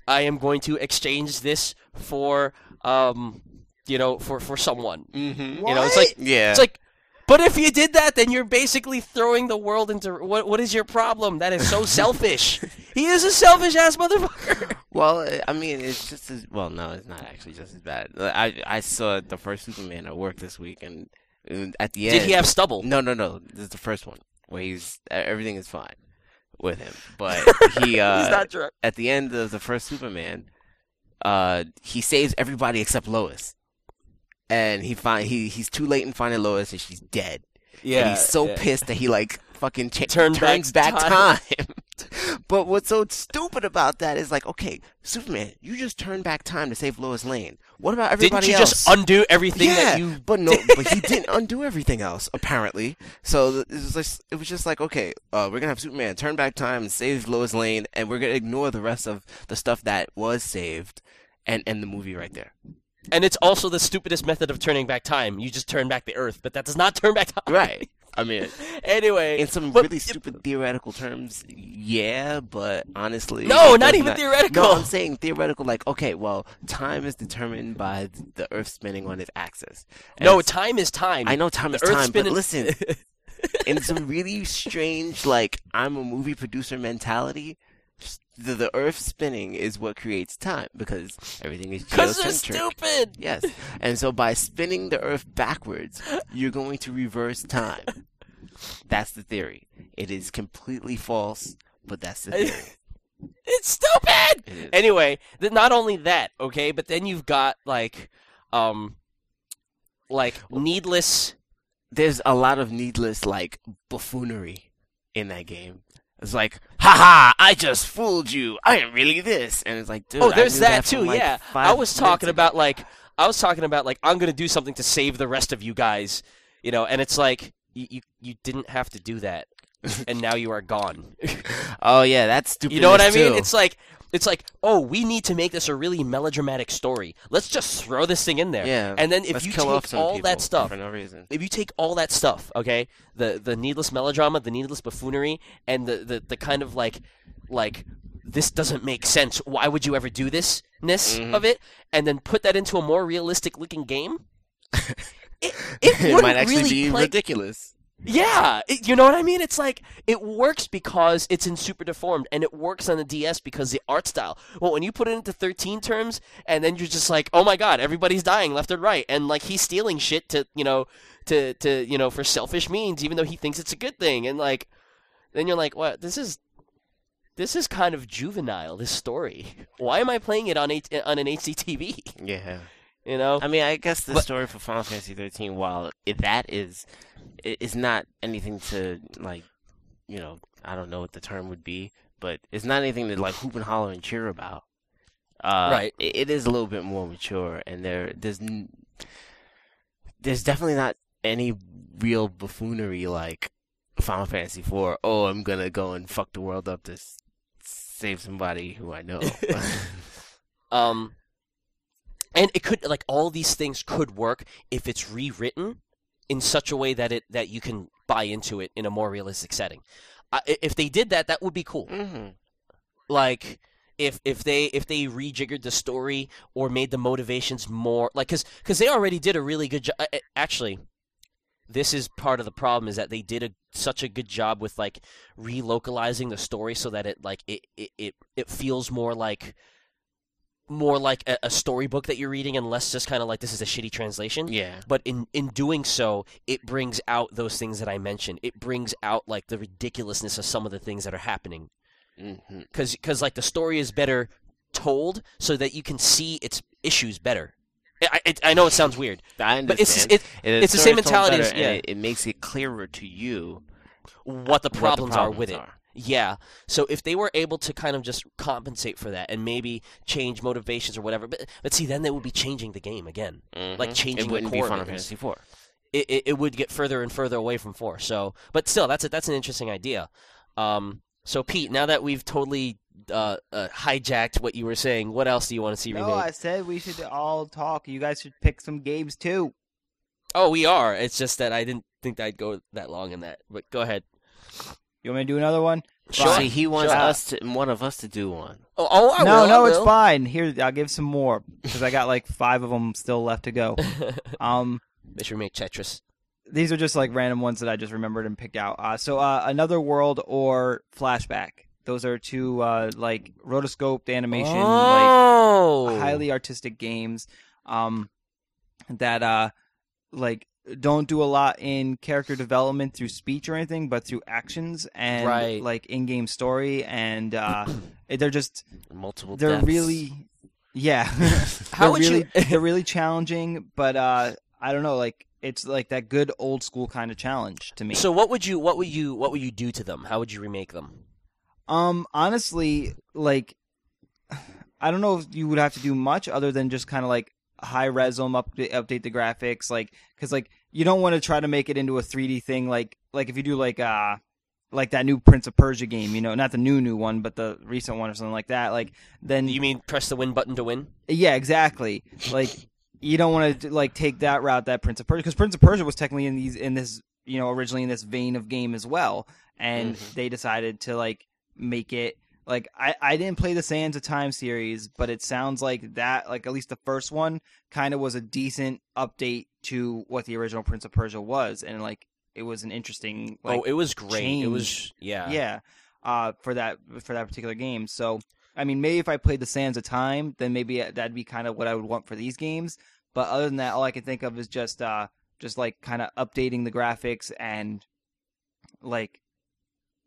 I am going to exchange this for, um, you know, for for someone. Mm-hmm. You know, it's like Yeah. it's like But if you did that, then you're basically throwing the world into what? What is your problem? That is so selfish. he is a selfish ass motherfucker. Well, I mean, it's just as well. No, it's not actually just as bad. I I saw the first Superman at work this week, and, and at the end, Did he have stubble? No, no, no. This is the first one where he's everything is fine with him, but he uh, He's not drunk. at the end of the first Superman, uh, he saves everybody except Lois, and he find he he's too late in finding Lois, and she's dead. and he's so yeah. pissed that he like fucking cha- Turned turns back back, time. time. but what's so stupid about that is like, okay, Superman, you just turned back time to save Lois Lane. What about everybody Didn't you else? just undo everything yeah, that you? but no, but he didn't undo everything else apparently. So it was just, it was just like, okay, uh, we're gonna have Superman turn back time and save Lois Lane, and we're gonna ignore the rest of the stuff that was saved, and end the movie right there. And it's also the stupidest method of turning back time. You just turn back the Earth, but that does not turn back time. Right. I mean, Anyway, in some but- really stupid theoretical terms, yeah, but honestly, No, not even theoretical. No, I'm saying theoretical. Like, okay, well, time is determined by the Earth spinning on its axis. And no, time is time. I know time The is Earth time, spinning- but listen, in some really strange, like I'm a movie producer mentality, the, the Earth spinning is what creates time because everything is Because they're stupid. Yes, and so by spinning the Earth backwards, you're going to reverse time. That's the theory. It is completely false, but that's the theory. It's stupid. It. Anyway, th- not only that, okay, but then you've got like, um, like needless. There's a lot of needless like buffoonery in that game. It's like, haha, I just fooled you. I am really this, and it's like, dude. oh, there's that, from, too. like, yeah, I was talking about ago. like, I was talking about like, I'm gonna do something to save the rest of you guys, you know, and it's like, you you, you didn't have to do that, and now you are gone. Oh yeah, that's stupid. You know what I mean? Too. It's like it's like, oh, we need to make this a really melodramatic story. Let's just throw this thing in there. yeah. And then if you kill take off all that stuff, for no reason. if you take all that stuff, okay, the the needless melodrama, the needless buffoonery, and the the, the kind of like like this doesn't make sense. Why would you ever do this ness Mhm. of it? And then put that into a more realistic looking game. It, it, it might actually really be play- ridiculous. Yeah, it, you know what I mean? It's like it works because it's in super deformed, and it works on the DS because the art style. Well, when you put it into 13 terms, and then you're just like, oh my god, everybody's dying left and right, and like he's stealing shit to you know to to you know for selfish means, even though he thinks it's a good thing, and like then you're like, what? This is this is kind of juvenile. This story. Why am I playing it on H- on an HDTV? Yeah. You know? I mean, I guess the But- story for Final Fantasy 13, while it, that is, is not anything to like, you know, I don't know what the term would be, but it's not anything to like hoop and holler and cheer about. Uh, Right. It, it is a little bit more mature, and there, there's, there's definitely not any real buffoonery like Final Fantasy 4. Oh, I'm gonna go and fuck the world up to s- save somebody who I know. Um, and it could like all these things could work if it's rewritten in such a way that it that you can buy into it in a more realistic setting. I- if they did that, that would be cool. hmm Like if if they if they rejiggered the story or made the motivations more like because because they already did a really good job. Actually, this is part of the problem is that they did a such a good job with like relocalizing the story so that it like it it it, it feels more like more like a, a storybook that you're reading and less just kind of like this is a shitty translation Yeah. but in in doing so it brings out those things that i mentioned it brings out like the ridiculousness of some of the things that are happening hmm because because like the story is better told so that you can see its issues better i, I, I know it sounds weird I understand. but it's it, It- it's the same mentality as- yeah. it, it makes it clearer to you what the problems, are with it are. Yeah so if they were able to kind of just compensate for that and maybe change motivations or whatever but but see then they would be changing the game again Like Mhm. changing it the wouldn't core be of Final it. Fantasy Four. it, it, it would get further and further away from four. So, but still, that's a, that's an interesting idea. Um, so Pete, now that we've totally uh, uh, hijacked what you were saying, what else do you want to see No, remade? I said we should all talk. You guys should pick some games too. Oh, we are. It's just that I didn't think I'd go that long in that. But go ahead. You want me to do another one? Sure. See, he wants Sure. us to one of us to do one. Oh, oh I no, will, no, I it's fine. Here, I'll give some more because I got like five of them still left to go. Um, They should make Tetris. these are just like random ones that I just remembered and picked out. Uh, so uh, another world or flashback. Those are two uh, like rotoscoped animation, like oh, highly artistic games um, that uh, like don't do a lot in character development through speech or anything, but through actions and Right. like in-game story, and uh, they're just Multiple. they're deaths. really yeah How would you- they're really challenging, but uh, I don't know, like it's like that good old school kind of challenge to me. So what would you what would you what would you do to them? How would you remake them? Um, honestly, like, I don't know if you would have to do much other than just kind of like high res them, update, update the graphics, like, because like you don't want to try to make it into a 3D thing, like, like if you do like uh, like that new Prince of Persia game, you know, not the new new one, but the recent one or something like that, like then You mean press the win button to win? yeah, exactly, like. You don't want to like take that route that Prince of Persia because Prince of Persia was technically in these in this you know originally in this vein of game as well, and Mhm. they decided to like make it like I, I didn't play the Sands of Time series, but it sounds like that like at least the first one kind of was a decent update to what the original Prince of Persia was, and like it was an interesting like oh, it was great. It was yeah. yeah uh for that for that particular game. So I mean, maybe if I played the Sands of Time, then maybe that'd be kind of what I would want for these games. But other than that, all I can think of is just uh just like kind of updating the graphics and like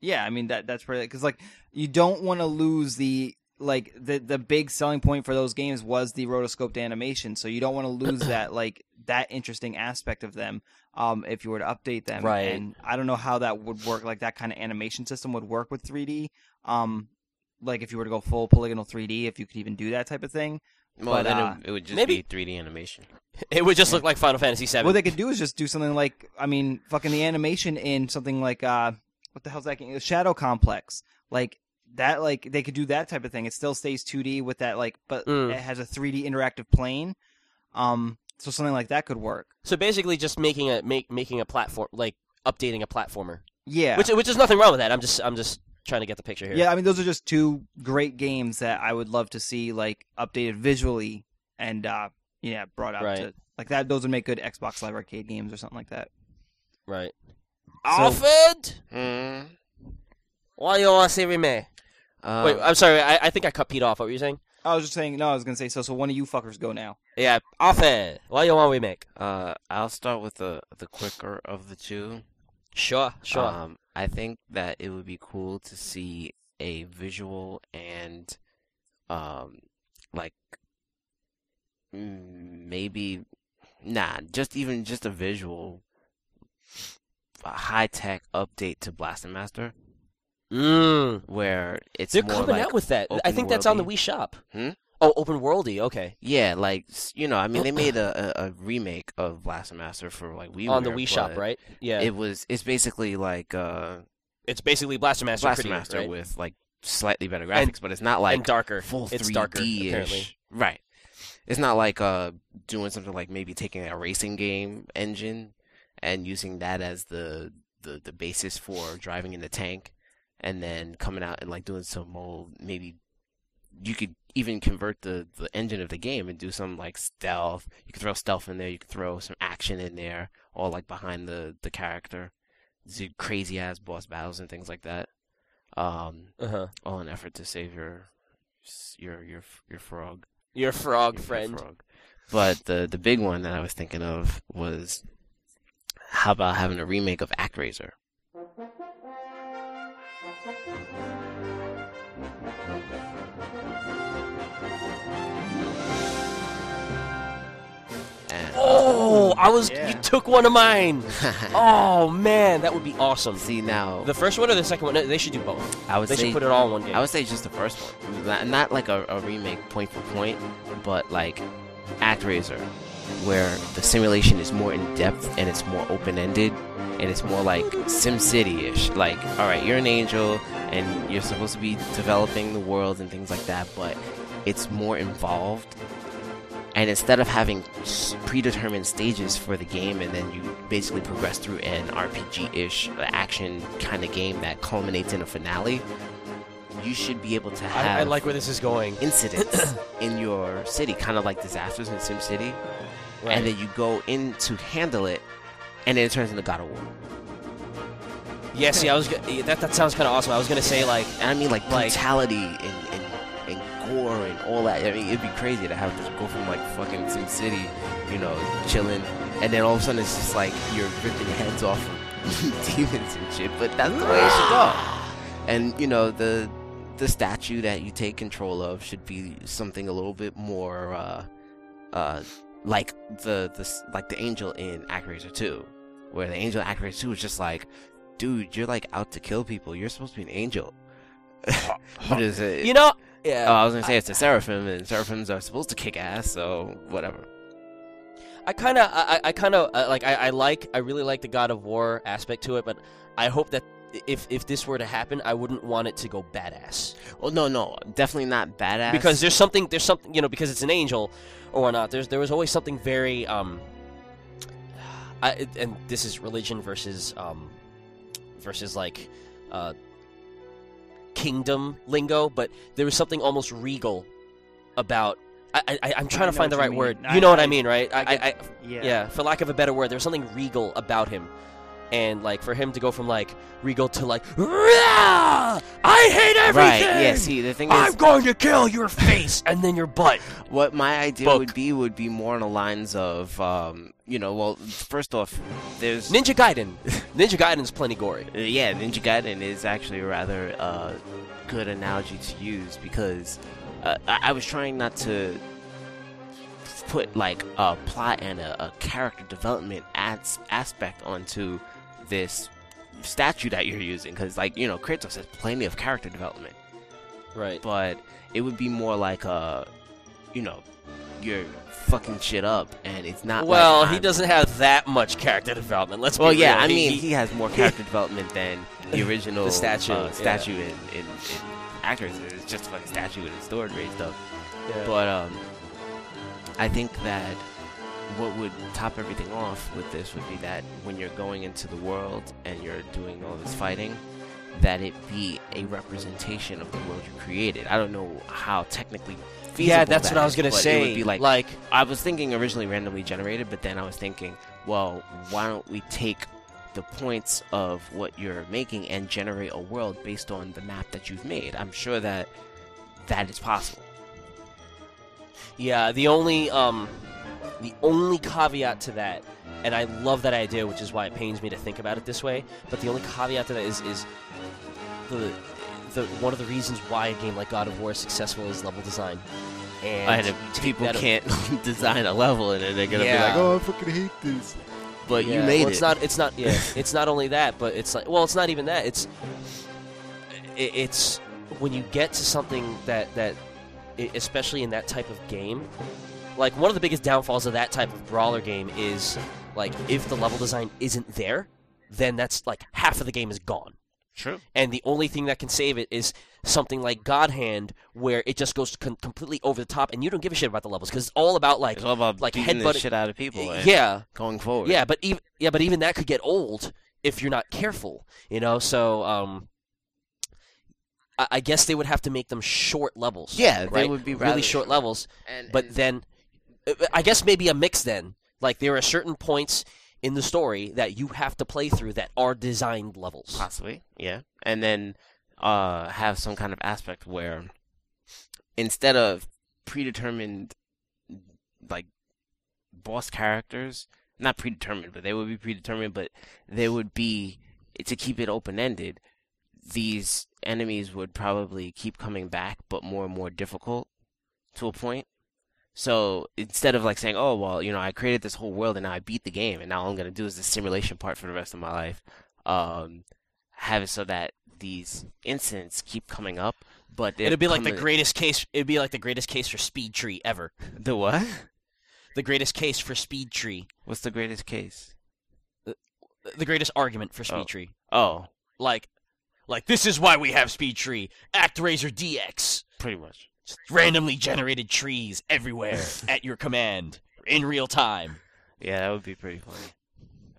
yeah, I mean that that's pretty because like you don't want to lose the like the the big selling point for those games was the rotoscoped animation, so you don't want to lose that like that interesting aspect of them um if you were to update them. Right. And I don't know how that would work, like that kind of animation system would work with 3D. Um, like if you were to go full polygonal 3D, if you could even do that type of thing. Well, but, then uh, it, it would just maybe- be 3D animation. It would just look like Final Fantasy VII. What they could do is just do something like, I mean, fucking the animation in something like, uh, what the hell's that game? Shadow Complex. Like, that, like, they could do that type of thing. It still stays 2D with that, like, but Mm. it has a 3D interactive plane. Um, so something like that could work. so basically, just making a make making a platform like updating a platformer, Yeah. which which is nothing wrong with that. I'm just I'm just trying to get the picture here. Yeah, I mean, those are just two great games that I would love to see, like, updated visually and, uh, yeah, brought out Right. to, like, that. Those would make good Xbox Live Arcade games or something like that. Right. So- Alfred, Mm. why you want to see remake? Um, Wait, I'm sorry. I, I think I cut Pete off. What were you saying? I was just saying, no, I was gonna say, so, so one of you fuckers go now. Yeah, Alfred, why you want to remake? uh, I'll start with the the quicker of the two. Sure, sure. Um, I think that it would be cool to see a visual and, um, like, mm, maybe, nah, just even just a visual, high tech update to Blaster Master mm. where it's They're coming like out with that. I think that's on the. Wii Shop. Hmm? Oh, open worldy. Okay, yeah, like you know, I mean, they made a, a, a remake of Blaster Master for like Wii on the Wii Shop, right? Yeah, It was it's basically like uh it's basically Blaster Master, Blaster Master right? with like slightly better graphics, but it's not like and darker. full it's 3D darker, apparently. Right. It's not like uh doing something like maybe taking a racing game engine and using that as the the, the basis for driving in the tank and then coming out and like doing some more maybe you could even convert the, the engine of the game and do some like stealth. You could throw stealth in there, you could throw some action in there, all like behind the, the character. Do crazy ass boss battles and things like that. Um Uh-huh. all in effort to save your your your your frog, Your frog your friend. frog. But the the big one that I was thinking of was how about having a remake of ActRaiser? And, Oh, I was. Yeah. You took one of mine. Oh man, that would be awesome. see now, The first one or the second one? No, They should do both. I would They say should put it all in one game. I would say just the first one, not, not like a, a remake point for point, but like ActRaiser, where the simulation is more in depth and it's more open ended, and it's more like SimCity ish. Like, all right, you're an angel and you're supposed to be developing the world and things like that, but it's more involved. And instead of having predetermined stages for the game, and then you basically progress through an RPG ish uh, action kind of game that culminates in a finale, you should be able to have I, I like where this is going. incidents in your city, kind of like disasters in SimCity, Right. and then you go in to handle it, and then it turns into God of War. Yeah, see, I was that that sounds kind of awesome. I was gonna say like And I mean like Like- brutality and, and and gore and all that. I mean, it'd be crazy to have this go from like fucking Sim City, you know, chilling, and then all of a sudden it's just like you're ripping heads off of demons and shit. But that's the way it should go. And you know the the statue that you take control of should be something a little bit more uh uh like the the like the angel in Actraiser 2 where the angel in Actraiser 2 is just like dude you're like out to kill people. You're supposed to be an angel. What is it? You know, yeah. oh I was gonna say it's a seraphim and seraphims are supposed to kick ass so whatever. I kind of, I, I kind of uh, like, I, I like, I really like the God of War aspect to it, but I hope that if if this were to happen, I wouldn't want it to go badass well no no definitely not badass because there's something, there's something, you know, because it's an angel or whatnot. There's there was always something very, um, I, and this is religion versus, um, versus like, uh, kingdom lingo, but there was something almost regal about. I, I, I'm trying I to find the right mean. word. I- you know what I I- mean, right? I, I get- I, Yeah. yeah, for lack of a better word, there was something regal about him. And like for him to go from like regal to like "Rah! I hate everything. right yeah see the thing is I'm going to kill your face and then your butt. What my idea Book. would be would be more on the lines of, um, you know, well, first off, there's Ninja Gaiden. Ninja Gaiden's plenty gory. Uh, yeah, Ninja Gaiden is actually a rather uh, good analogy to use because uh, I-, I was trying not to put like a plot and a, a character development as- aspect onto this statue that you're using because, like, you know, Kratos has plenty of character development Right. but it would be more like a, you know, you're fucking shit up, and it's not. Well, like he doesn't have that much character development. Let's Well, yeah, real. I He- mean, he- he has more character development than the original The statue, uh, yeah. statue in, in, in actors. It's just like a statue with a sword raised up. yeah. But um, I think that what would top everything off with this would be that when you're going into the world and you're doing all this fighting, that it be a representation of the world you created. I don't know how technically feasible yeah, that's that what I was is, gonna say. It would be like, like I was thinking originally randomly generated, but then I was thinking, well, why don't we take the points of what you're making and generate a world based on the map that you've made? I'm sure that that is possible. Yeah, the only um, the only caveat to that, and I love that idea, which is why it pains me to think about it this way. But the only caveat to that is is the the one of the reasons why a game like God of War is successful is level design. And, And if people can't design a level in it, they're gonna Yeah. be like, "Oh, I fucking hate this." But you made well, it. It's not. It's not. Yeah. it's not only that, but it's like. Well, it's not even that. It's. it- It's when you get to something that that, especially in that type of game, like one of the biggest downfalls of that type of brawler game is like if the level design isn't there, then that's like half of the game is gone. True. And the only thing that can save it is something like God Hand, where it just goes con- completely over the top, and you don't give a shit about the levels because it's all about like, It's all about like beating the headbutting- shit out of people. And yeah, Going forward. yeah, but even yeah, but even that could get old if you're not careful, you know. So, um, I, I guess they would have to make them short levels. Yeah, they would be really rather short short. levels. And, But and- then, I guess maybe a mix. Then, like there are certain points in the story that you have to play through that are designed levels. Possibly, yeah. And then uh, have some kind of aspect where instead of predetermined, like, boss characters, not predetermined, but they would be predetermined, but they would be, to keep it open ended, these enemies would probably keep coming back, but more and more difficult to a point. So instead of like saying, "Oh well, you know, I created this whole world and now I beat the game, and now all I'm gonna do is the simulation part for the rest of my life," um, have it so that these incidents keep coming up, but It'd be like the greatest case. It'd be like the greatest case for Speed Tree ever. the what? The greatest case for Speed Tree. What's the greatest case? The greatest argument for Speed Oh. Tree. Oh, Like, like this is why we have Speed Tree. ActRaiser DX. pretty much. Just randomly generated trees everywhere at your command in real time. Yeah, that would be pretty funny.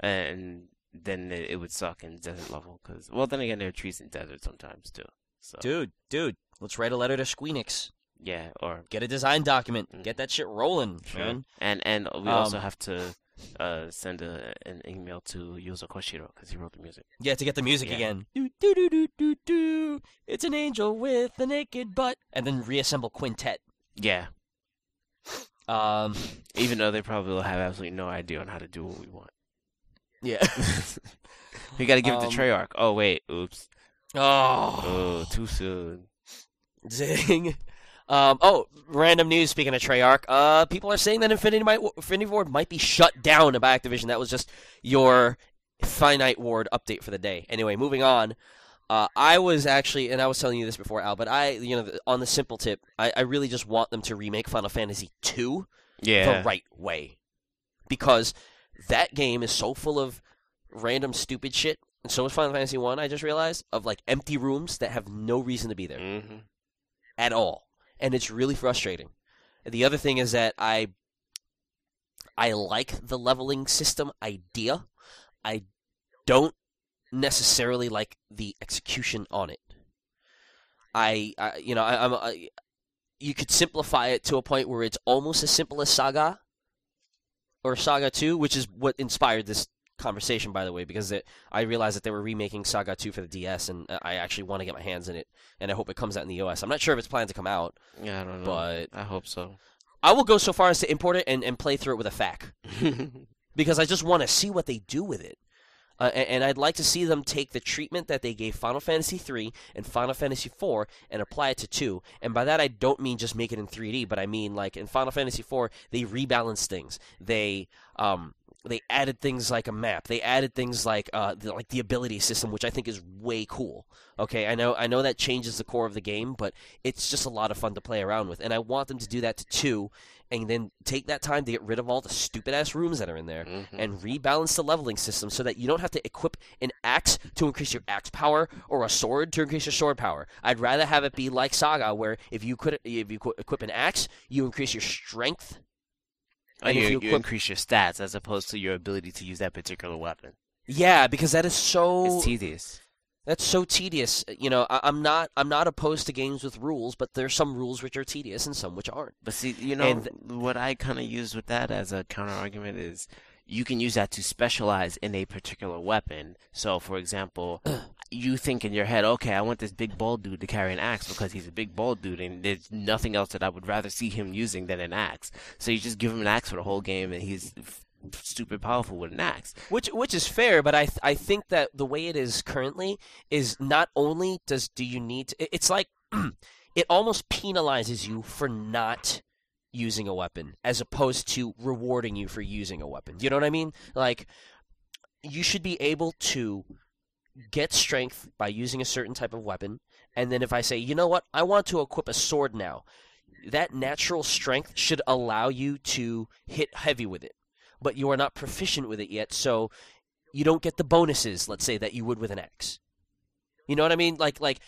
And then it, it would suck in desert level because, well, then again, there are trees in desert sometimes too. So Dude, dude, let's write a letter to Squeenix. yeah, or Get a design document. Mm. Get that shit rolling, Sure. man. And and we Um, also have to uh, send a, an email to Yuzo Koshiro because he wrote the music. Yeah, to get the music Yeah. again. Do do do do do do. It's an angel with a naked butt, and then reassemble quintet. Yeah, Um, even though they probably will have absolutely no idea on how to do what we want. yeah. we got to give it Um, to Treyarch. Oh wait, oops. oh, Oh, too soon. zing. Um, oh, random news. Speaking of Treyarch, uh, people are saying that Infinity might, Infinity Ward might be shut down by Activision. That was just your finite ward update for the day. Anyway, moving on. Uh, I was actually, and I was telling you this before, Al, but I, you know, on the simple tip, I, I really just want them to remake Final Fantasy two Yeah. the right way, because that game is so full of random stupid shit, and so is Final Fantasy one. I just realized of like empty rooms that have no reason to be there hmm at all, and it's really frustrating. The other thing is that I I like the leveling system idea. I don't necessarily like the execution on it. I, I you know, I, I'm I, you could simplify it to a point where it's almost as simple as Saga or Saga 2, which is what inspired this conversation by the way because it, I realized that they were remaking Saga 2 for the DS and I actually want to get my hands in it and I hope it comes out in the US. I'm not sure if it's planned to come out, Yeah, I don't know. but I hope so. I will go so far as to import it and, and play through it with a FAQ. because I just want to see what they do with it. Uh, and, and I'd like to see them take the treatment that they gave Final Fantasy III and Final Fantasy IV and apply it to 2. And by that, I don't mean just make it in 3D, but I mean like in Final Fantasy IV, they rebalance things. They um, they added things like a map. They added things like uh, the, like the ability system, which I think is way cool. Okay, I know I know that changes the core of the game, but it's just a lot of fun to play around with. And I want them to do that to 2 and then take that time to get rid of all the stupid ass rooms that are in there Mhm. and rebalance the leveling system so that you don't have to equip an axe to increase your axe power or a sword to increase your sword power. I'd rather have it be like Saga, where if you could if you equip an axe, you increase your strength. And you, you increase your stats as opposed to your ability to use that particular weapon. Yeah, because that is so It's tedious. that's so tedious. You know, I, I'm not I'm not opposed to games with rules, but there's some rules which are tedious and some which aren't. But see, you know, And- what I kind of use with that as a counter argument is you can use that to specialize in a particular weapon. So, for example, you think in your head, okay, I want this big bald dude to carry an axe because he's a big bald dude, and there's nothing else that I would rather see him using than an axe. So you just give him an axe for the whole game, and he's f- stupid powerful with an axe. Which which is fair, but I th- I think that the way it is currently is not only does do you need to, it's like it almost penalizes you for not using a weapon as opposed to rewarding you for using a weapon. You know what I mean? Like you should be able to get strength by using a certain type of weapon and then if I say, "You know what? I want to equip a sword now." That natural strength should allow you to hit heavy with it but you are not proficient with it yet, so you don't get the bonuses, let's say, that you would with an axe. You know what I mean? Like like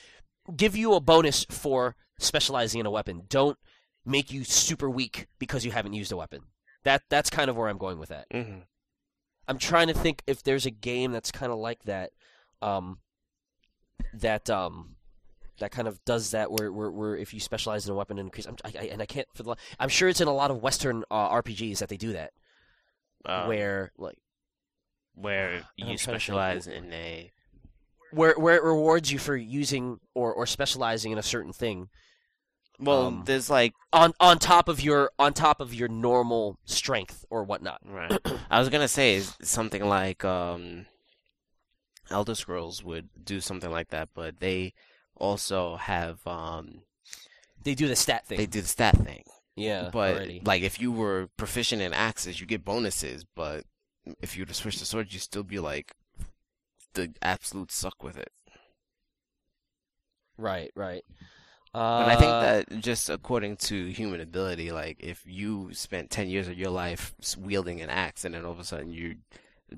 give you a bonus for specializing in a weapon. Don't make you super weak because you haven't used a weapon. That that's kind of where I'm going with that. hmm I'm trying to think if there's a game that's kind of like that, um, that um, that kind of does that where, where, where if you specialize in a weapon increase. I'm, I, I, and I can't for the. I'm sure it's in a lot of Western uh, RPGs that they do that, Um, where like where I'm you trying think. specialize in a where where it rewards you for using or, or specializing in a certain thing well, Um, there's like on on top of your on top of your normal strength or whatnot. Right. I was gonna say something like um, Elder Scrolls would do something like that, but they also have um, They do the stat thing. they do the stat thing. yeah, but already. like if you were proficient in axes, you get bonuses. But if you were to switch to sword, you'd still be like the absolute suck with it. right, right. But I think Uh, that just according to human ability, like if you spent ten years of your life wielding an axe, and then all of a sudden you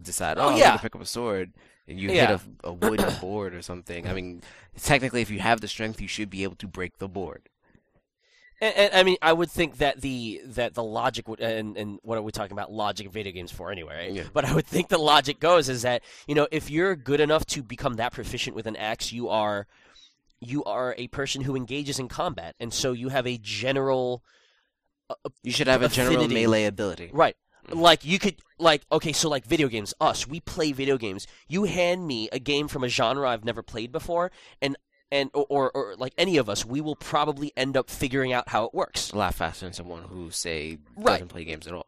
decide, Oh, oh, I'm yeah. gonna pick up a sword, and you Yeah. hit a, a wooden board or something. I mean, technically, if you have the strength, you should be able to break the board. And, and I mean, I would think that the that the logic would, and and what are we talking about? Logic in video games for anyway, right? Yeah. But I would think the logic goes is that you know if you're good enough to become that proficient with an axe, you are you are a person who engages in combat, and so you have a general uh, You should have a general melee ability. right like you could like okay so like video games us we play video games you hand me a game from a genre i've never played before and and or, or, like any of us we will probably end up figuring out how it works A lot faster than someone who say Right. doesn't play games at all.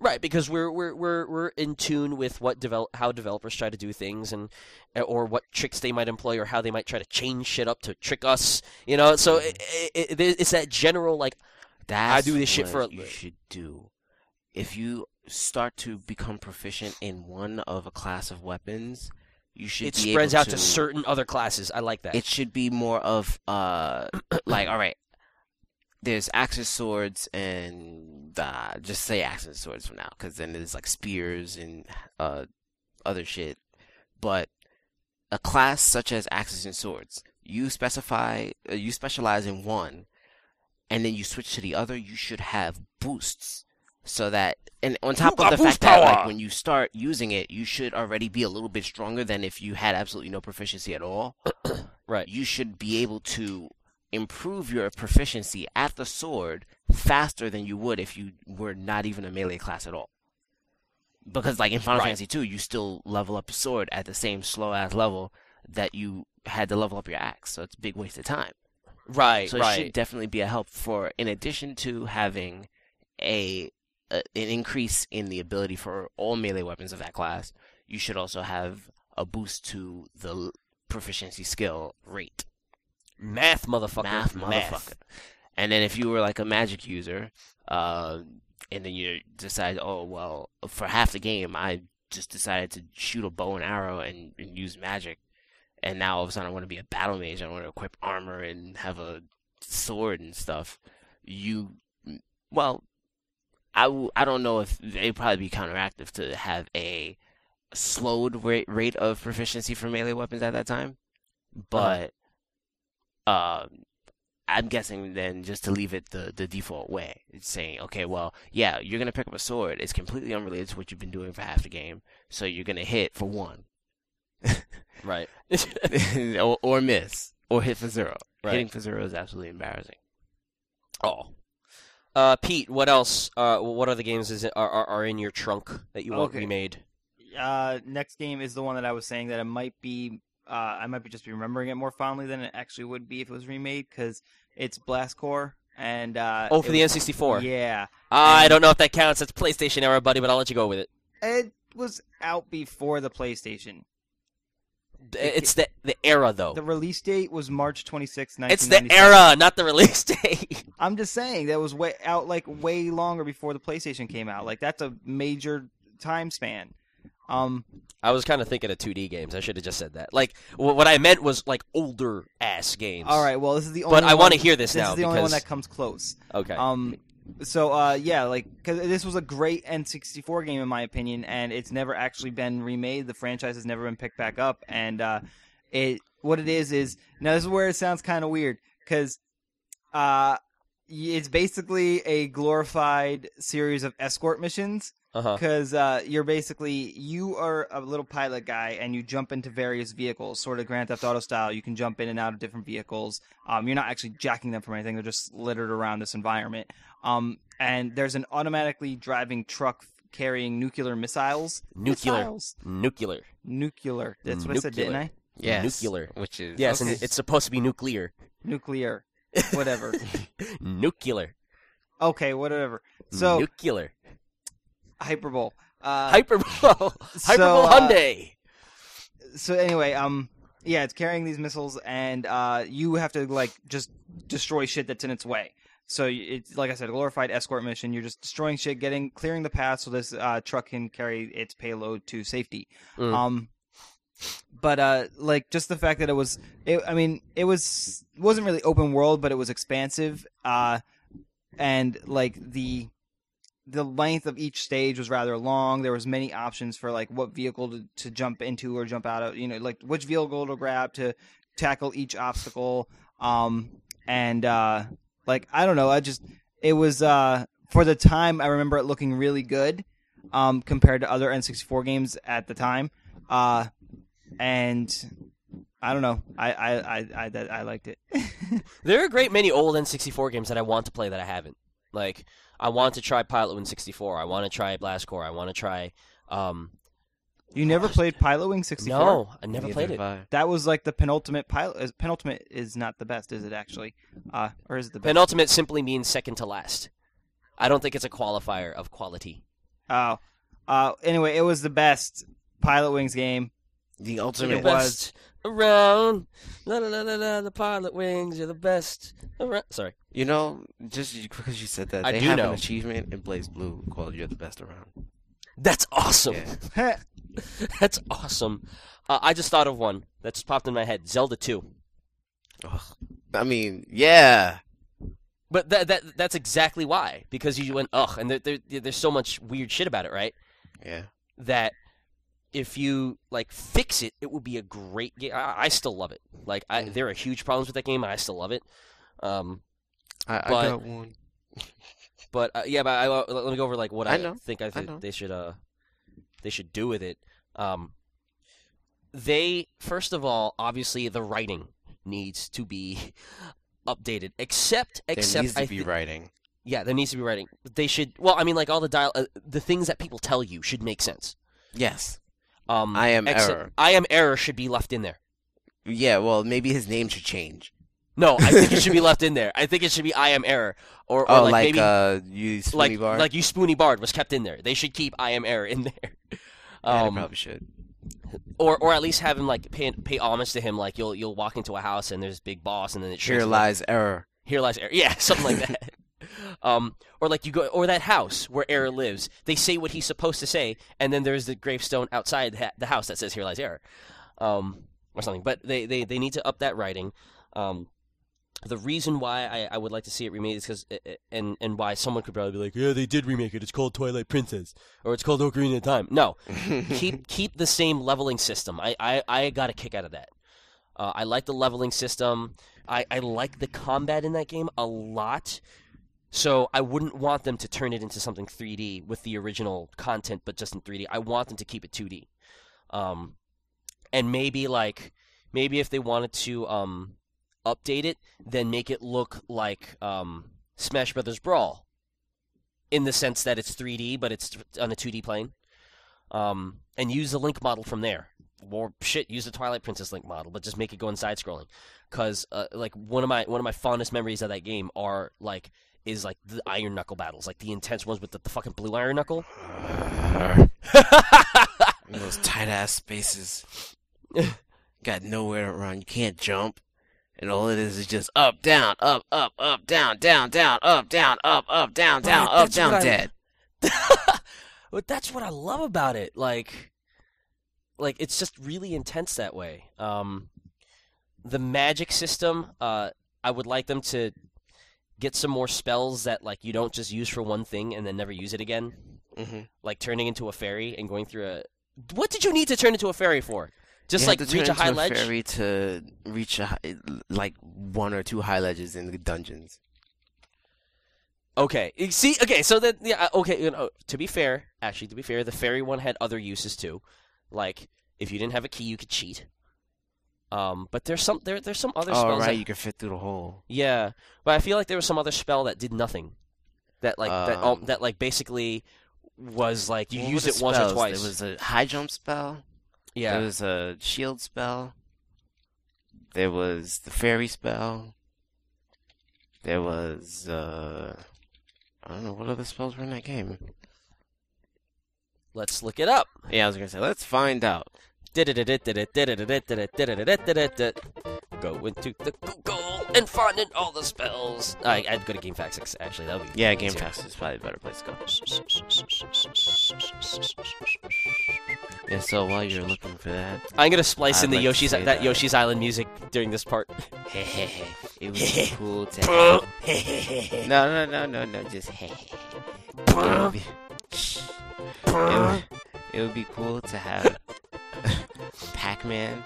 right because we're we're we're, we're in tune with what develop how developers try to do things and eh, or what tricks they might employ or how they might try to change shit up to trick us you know so mm-hmm. it, it, it, it's that general like That's do this shit for a- you should do. If you start to become proficient in one of a class of weapons, you should it spreads out to certain other classes i like that It should be more of uh like all right. There's axes, swords, and uh, just say axes, and swords for now, because then there's like spears and uh other shit. But a class such as axes and swords, you specify, uh, you specialize in one, and then you switch to the other. You should have boosts, so that and on top of the fact that like when you start using it, you should already be a little bit stronger than if you had absolutely no proficiency at all right you should be able to improve your proficiency at the sword faster than you would if you were not even a melee class at all. Because like in Final Right. Fantasy 2, you still level up your sword at the same slow ass level that you had to level up your axe, so it's a big waste of time. right So it right should definitely be a help for in addition to having a, a an increase in the ability for all melee weapons of that class, you should also have a boost to the proficiency skill rate. math motherfucker Math, motherfucker. And then if you were like a magic user, uh, and then you decide, oh well, for half the game I just decided to shoot a bow and arrow and, and use magic, and now all of a sudden I want to be a battle mage. I want to equip armor and have a sword and stuff. You, well, I, w- I don't know if it'd probably be counteractive to have a slowed rate rate of proficiency for melee weapons at that time, but um, I'm guessing then just to leave it the, the default way. It's saying, okay, well, yeah, you're gonna pick up a sword. It's completely unrelated to what you've been doing for half the game, so you're gonna hit for one, right or, or miss, or hit for zero. Right. Hitting for zero is absolutely embarrassing. Oh. Uh, Pete, what else? Uh, what other games is it, are, are are in your trunk that you want Okay. remade? Uh, next game is the one that I was saying that it might be. Uh, I might be just be remembering it more fondly than it actually would be if it was remade because it's Blast Corps and. Uh, Oh, for the was- N64. Yeah, I don't know if that counts. It's PlayStation era, buddy, but I'll let you go with it. it was out before the PlayStation. It's the the era though. The release date was March 26, Oh. It's the era, not the release date. I'm just saying that was way out like way longer before the PlayStation came out. Like that's a major time span. Um, I was kind of thinking of 2D games. I should have just said that. Like wh- what I meant was like older ass games. all right. Well, this is the only. But I want wanna hear this now This is the only one that comes close. Okay. Um, so uh, yeah, like because this was a great N64 game in my opinion, and it's never actually been remade. The franchise has never been picked back up, and uh, it what it is is now this is where it sounds kind of weird because uh, it's basically a glorified series of escort missions Uh huh. because uh, you're basically you are a little pilot guy and you jump into various vehicles, sort of Grand Theft Auto style. You can jump in and out of different vehicles. Um, you're not actually jacking them from anything; they're just littered around this environment. Um, and there's an automatically driving truck carrying nuclear missiles. Nuclear. Missiles. Nuclear. Nuclear. That's what I said, didn't I? Yes, Nuclear. which is Yes, Okay. and it's supposed to be nuclear. Nuclear. Whatever. nuclear. okay, whatever. So nuclear. Hyperbole. Uh, Hyperbole. Hyperbole uh, Hyundai. so anyway, um, yeah, it's carrying these missiles, and uh, you have to like just destroy shit that's in its way. So it's like I said, a glorified escort mission. You're just destroying shit, getting clearing the path so this uh, truck can carry its payload to safety. Mm. Um, but uh, like just the fact that it was, it, I mean, it was it wasn't really open world, but it was expansive. Uh, and like the the length of each stage was rather long. There was many options for like what vehicle to, to jump into or jump out of. You know, like which vehicle to grab to tackle each obstacle. Um, and uh, like I don't know, I just it was uh for the time I remember it looking really good. Um, compared to other N64 games at the time. Uh, and I don't know. I I I I, I liked it. There are a great many old N64 games that I want to play that I haven't. Like, I want to try Pilot Wing 64. I want to try Blast Corps. I want to try. Um, You never played Pilot Wing 64? no, I never Neither played it. I. That was like the penultimate pilot. uh, Penultimate is not the best, is it actually? Uh, or is it the best? Penultimate simply means second to last. I don't think it's a qualifier of quality. Oh. Uh, anyway, it was the best Pilot Wings game. The ultimate It was. best around. La, la, la, la, la, the Pilot Wings. You're the best around. Sorry. You know, just because you said that, I they do have know. an achievement in Blaze Blue called "You're the Best Around." That's awesome. Yeah. That's awesome. Uh, I just thought of one that just popped in my head. Zelda 2. Ugh. I mean, yeah. But that that that's exactly why because you went ugh, and there, there, there's so much weird shit about it, right? Yeah. That if you like fix it, it would be a great game. I, I still love it. Like I, Mm. there are huge problems with that game, and I still love it. Um, I, I But- got one. but uh, yeah, but I, uh, let me go over like what I, know. think I, know. they should uh they should do with it. Um, they first of all, obviously, the writing needs to be updated. Except, except There needs to I be writing. Yeah, there needs to be writing. They should. Well, I mean, like all the dial, uh, the things that people tell you should make sense. Yes. Um, I am except- error. I am error should be left in there. Yeah. Well, maybe his name should change. No, I think it should be left in there. I think it should be I am error, or, or oh, like, like, maybe uh, you spoony like bar. like you spoony bard was kept in there. They should keep I am error in there. yeah, Um, they probably should. or or at least have him like pay pay homage to him. Like you'll you'll walk into a house and there's big boss, and then it Here lies error. Here lies error. Yeah, something like that. Um, or like you go, or that house where error lives. They say what he's supposed to say, and then there's the gravestone outside the, ha- the house that says "Here lies error," um, or something. But they, they, they need to up that writing. Um, the reason why I, I would like to see it remade is because, and and why someone could probably be like, yeah, they did remake it. It's called Twilight Princess, or it's called Ocarina of Time. No, keep keep the same leveling system. I, I, I got a kick out of that. Uh, I like the leveling system. I, I like the combat in that game a lot. So I wouldn't want them to turn it into something 3D with the original content, but just in 3D. I want them to keep it 2D. Um, and maybe like maybe if they wanted to um, update it, then make it look like um, Smash Brothers Brawl, in the sense that it's 3D, but it's on a 2D plane. Um, and use the Link model from there. Or shit, use the Twilight Princess Link model, but just make it go in side scrolling. Because uh, like one of my one of my fondest memories of that game are like is like the Iron Knuckle battles, like the intense ones with the, the fucking blue Iron Knuckle. Those tight ass spaces. Got nowhere to run. You can't jump. And all it is is just up, down, up, up, up, down, down, down, up, down, up, up, down, down, Right, up, down, I- dead. but that's what I love about it. Like, like it's just really intense that way. Um, the magic system, uh, I would like them to get some more spells that like you don't just use for one thing and then never use it again. hmm Like turning into a fairy and going through a. What did you need to turn into a fairy for? Just You like reach a high ledge. fairy to reach a hi- like one or two high ledges in the dungeons. Okay. See, okay, so then, yeah, uh, okay. You know, to be fair, actually, to be fair, the fairy one had other uses too. Like, if you didn't have a key, you could cheat. Um, but there's some there there's some other Oh spells. right, that- you can fit through the hole. yeah, but I feel like there was some other spell that did nothing. That like that um, that like basically was like you used it once or twice. There was a high jump spell. yeah. There was a shield spell. There was the fairy spell. There was uh I don't know what other spells were in that game. Let's look it up. Yeah, I was gonna say let's find out. Go into the Google and find in all the spells. I, I'd go to GameFAQs actually. That would be Yeah, easier. Is probably a better place to go. Yeah, so while you're looking for that, I'm gonna splice I'd in the like to Yoshi's that, that- Yoshi's Island music during this part. it be cool to. No, no, no, no, no, just hey. It would, it would be cool to have Pac-Man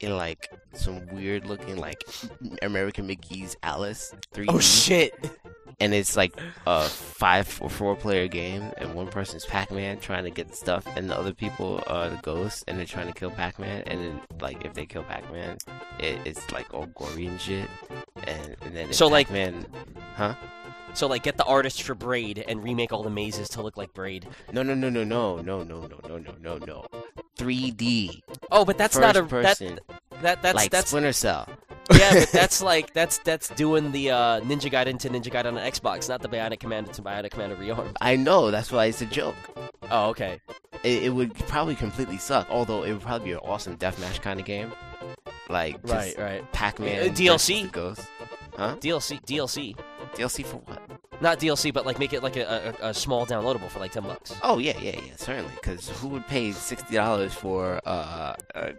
in like some weird looking like American McGee's Alice 3D. oh shit! and it's like a five or four player game, and one person's Pac-Man trying to get the stuff, and the other people are the ghosts, and they're trying to kill Pac-Man, and then like if they kill Pac-Man, it, it's like all gory and shit, and, and then So, like- Pac-Man, huh? So like, get the artist for Braid and remake all the mazes to look like Braid. No, no, no, no, no, no, no, no, no, no, no, no. 3D. Oh, but that's First not a person. that that that's like that's Splinter Cell. yeah, but that's like that's that's doing the uh, Ninja Gaiden to Ninja Gaiden on Xbox, not the Bionic Commando to Bionic Commando Rearm. I know. That's why it's a joke. Oh, okay. It, it would probably completely suck. Although it would probably be an awesome deathmatch kind of game. Like just Right, right. Pac-Man. Uh, DLC. Ghost. Huh? DLC, DLC, DLC for what? not DLC, but like make it like a, a, a small downloadable for like ten bucks. Oh yeah, yeah, yeah, certainly. Because who would pay sixty dollars for uh, a,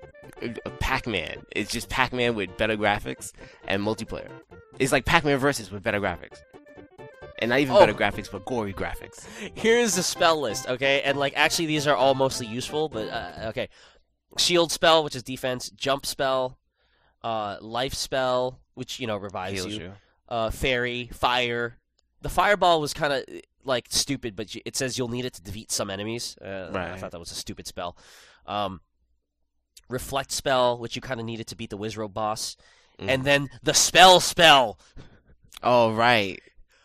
a Pac-Man? It's just Pac-Man with better graphics and multiplayer. It's like Pac-Man versus with better graphics, and not even Oh. better graphics, but gory graphics. Here's the spell list, okay? And like actually these are all mostly useful, but uh, okay. Shield spell, which is defense, jump spell, uh, life spell, which you know revives Heals you. you. Uh, fairy, fire. The fireball was kind of like stupid, but it says you'll need it to defeat some enemies. Uh, I thought that was a stupid spell. Um, reflect spell, which you kind of needed to beat the Wizrobe boss, Mm. and then the spell spell. Oh right.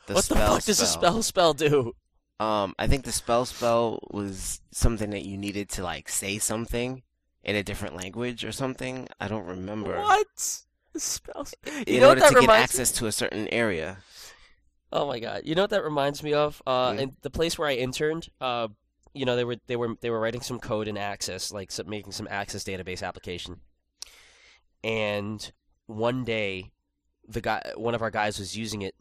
The what the spell fuck does the spell spell do? Um, I think the spell spell was something that you needed to like say something in a different language or something. I don't remember. What? The spell. In You know what order that to get reminds access to a certain area. Oh my god! You know what that reminds me of? Uh, in the place where I interned, uh, you know, they were they were they were writing some code in Access, like some, making some Access database application. And one day, the guy, one of our guys, was using it,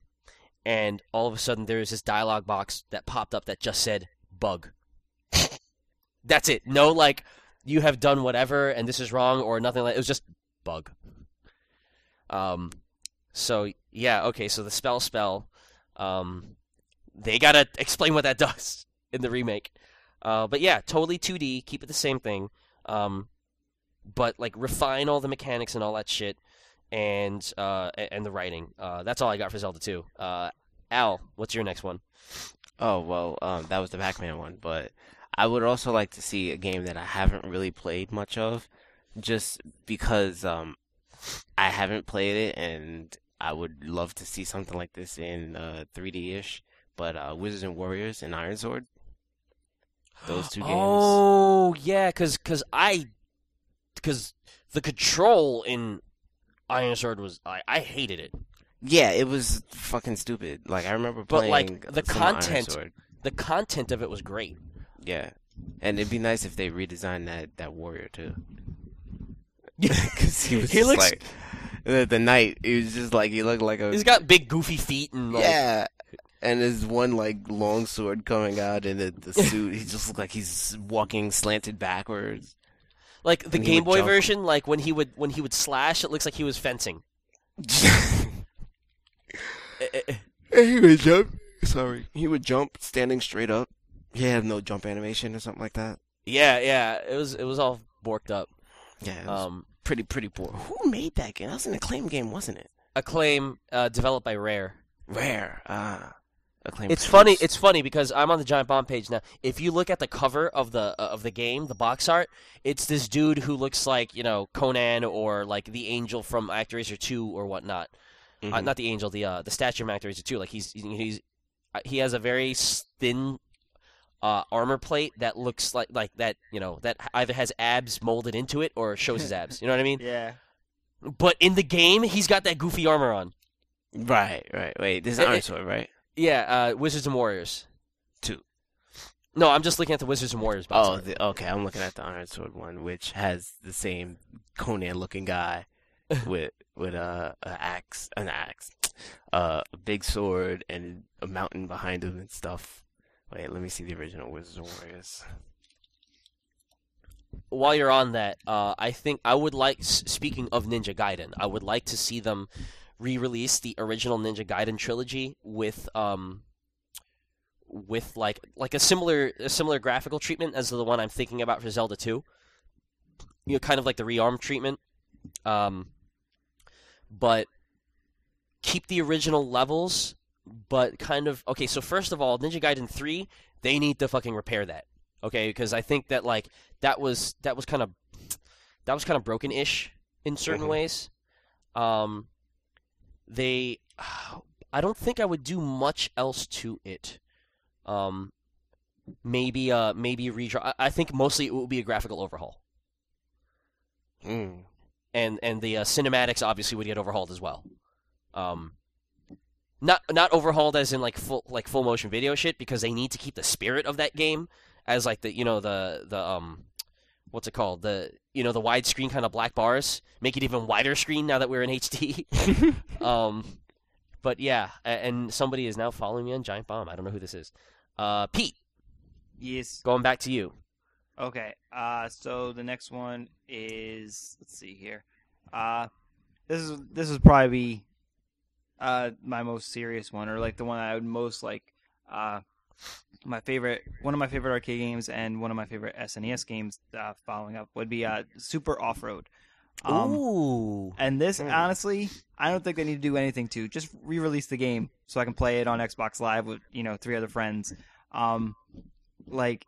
and all of a sudden there was this dialog box that popped up that just said "bug." That's it. No, like you have done whatever, and this is wrong, or nothing like. It was just bug. Um, so yeah, okay. So the spell spell, um, they gotta explain what that does in the remake. Uh, but yeah, totally 2D. Keep it the same thing. Um, but like refine all the mechanics and all that shit, and uh, and the writing. Uh, that's all I got for Zelda 2. Uh, Al, what's your next one? Oh well, um, that was the Pac-Man one, but I would also like to see a game that I haven't really played much of, just because um, I haven't played it, and I would love to see something like this in uh, 3D-ish. But uh, Wizards and Warriors and Iron Sword, those two games. Oh yeah, cause cause I, cause the control in Iron Sword was I, I hated it. Yeah, it was fucking stupid. Like I remember But, playing like, the content- Sword. The content of it was great. Yeah, and it'd be nice if they redesigned that that warrior too. Because he was He looks- like the, the knight. He was just like he looked like a He's got big goofy feet and like, yeah. And there's one like long sword coming out in the, the suit. he just looked like he's walking slanted backwards. like the And Game Boy jump. version. Like when he would when he would slash, it looks like he was fencing. He would jump. Sorry, he would jump standing straight up. He had no jump animation or something like that. Yeah, yeah. It was it was all borked up. Yeah, Um, pretty pretty poor. Who made that game? That was an acclaim game, wasn't it? Acclaim uh, developed by Rare. Rare. Ah, acclaim. It's funny. It's funny because I'm on the Giant Bomb page now. If you look at the cover of the uh, of the game, the box art, it's this dude who looks like you know Conan or like the Angel from Actraiser Two or whatnot. Uh, Mhm. not the Angel, the uh, the statue from Actraiser Two. Like he's he's uh, he has a very thin uh, armor plate that looks like like that you know that either has abs molded into it or shows his abs. You know what I mean? Yeah. But in the game, he's got that goofy armor on. Right, right. Wait, this is It- Iron Sword, right? Yeah, uh, Wizards and Warriors. Two. No, I'm just looking at the Wizards and Warriors box Oh, the, okay. I'm looking at the Iron Sword one, which has the same Conan-looking guy with with a, a axe, an axe, uh, a big sword, and a mountain behind him and stuff. Wait, let me see the original Wizards and Warriors. While you're on that, uh, I think I would like. Speaking of Ninja Gaiden, I would like to see them re-release the original Ninja Gaiden trilogy with um with like like a similar a similar graphical treatment as the one I'm thinking about for Zelda 2. You know, kind of like the rearm treatment. Um, but keep the original levels, but kind of okay. So first of all, Ninja Gaiden 3, they need to fucking repair that. Okay, because I think that like that was that was kind of that was kind of broken-ish in certain Mhm. ways. Um, they, I don't think I would do much else to it. Um, maybe uh maybe redraw. I, think mostly it will be a graphical overhaul, Mm. and and the uh, cinematics obviously would get overhauled as well. Um, not not overhauled as in like full like full motion video shit because they need to keep the spirit of that game as like the you know the the um what's it called the you know the widescreen kind of black bars make it even wider screen now that we're in HD. um, but yeah, and somebody is now following me on Giant Bomb. I don't know who this is. Uh, Pete, Yes. going back to you. Okay. Uh, so the next one is let's see here. Uh, this is this is probably be uh my most serious one, or like the one I would most like. Uh, my favorite, one of my favorite arcade games, and one of my favorite SNES games. Uh, following up would be uh Super Off Road. Um, Ooh, and this, Hmm. honestly, I don't think they need to do anything to. Just re-release the game so I can play it on Xbox Live with you know three other friends. Um, like,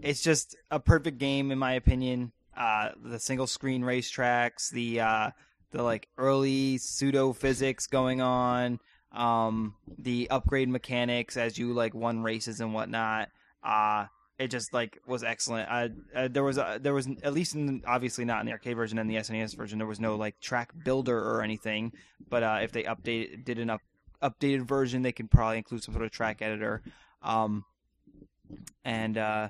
it's just a perfect game in my opinion. Uh, the single screen racetracks, the uh, the like early pseudo physics going on, um, the upgrade mechanics as you like won races and whatnot. Uh, it just like was excellent. Uh, uh, there was a, there was at least in, obviously not in the arcade version and the SNES version there was no like track builder or anything. But uh, if they update did an up, updated version, they could probably include some sort of track editor. Um, and uh,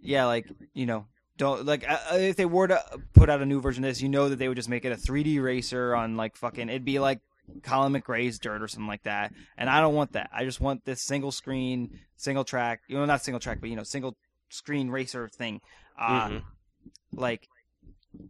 yeah, like you know, don't like uh, uh, if they were to put out a new version of this, you know that they would just make it a 3D racer on like fucking. It'd be like Colin McRae's Dirt or something like that. And I don't want that. I just want this single screen, single track. You know, not single track, but you know, single screen racer thing. Uh, Mhm. Like,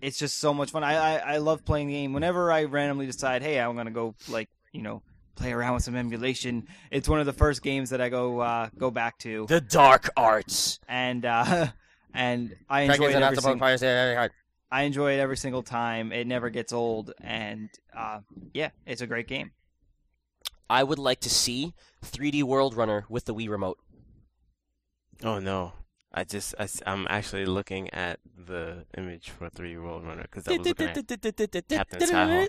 it's just so much fun. I, I I love playing the game. Whenever I randomly decide, hey, I'm gonna go like you know play around with some emulation. It's one of the first games that I go uh, go back to, the dark arts. and uh, and I enjoy it every sing- Enjoy I enjoy it every single time. It never gets old, and uh, yeah, it's a great game. I would like to see 3D World Runner with the Wii remote. Oh no. I just I, am actually looking at the image for 3D World Runner because I was looking at Captain Skyhawk.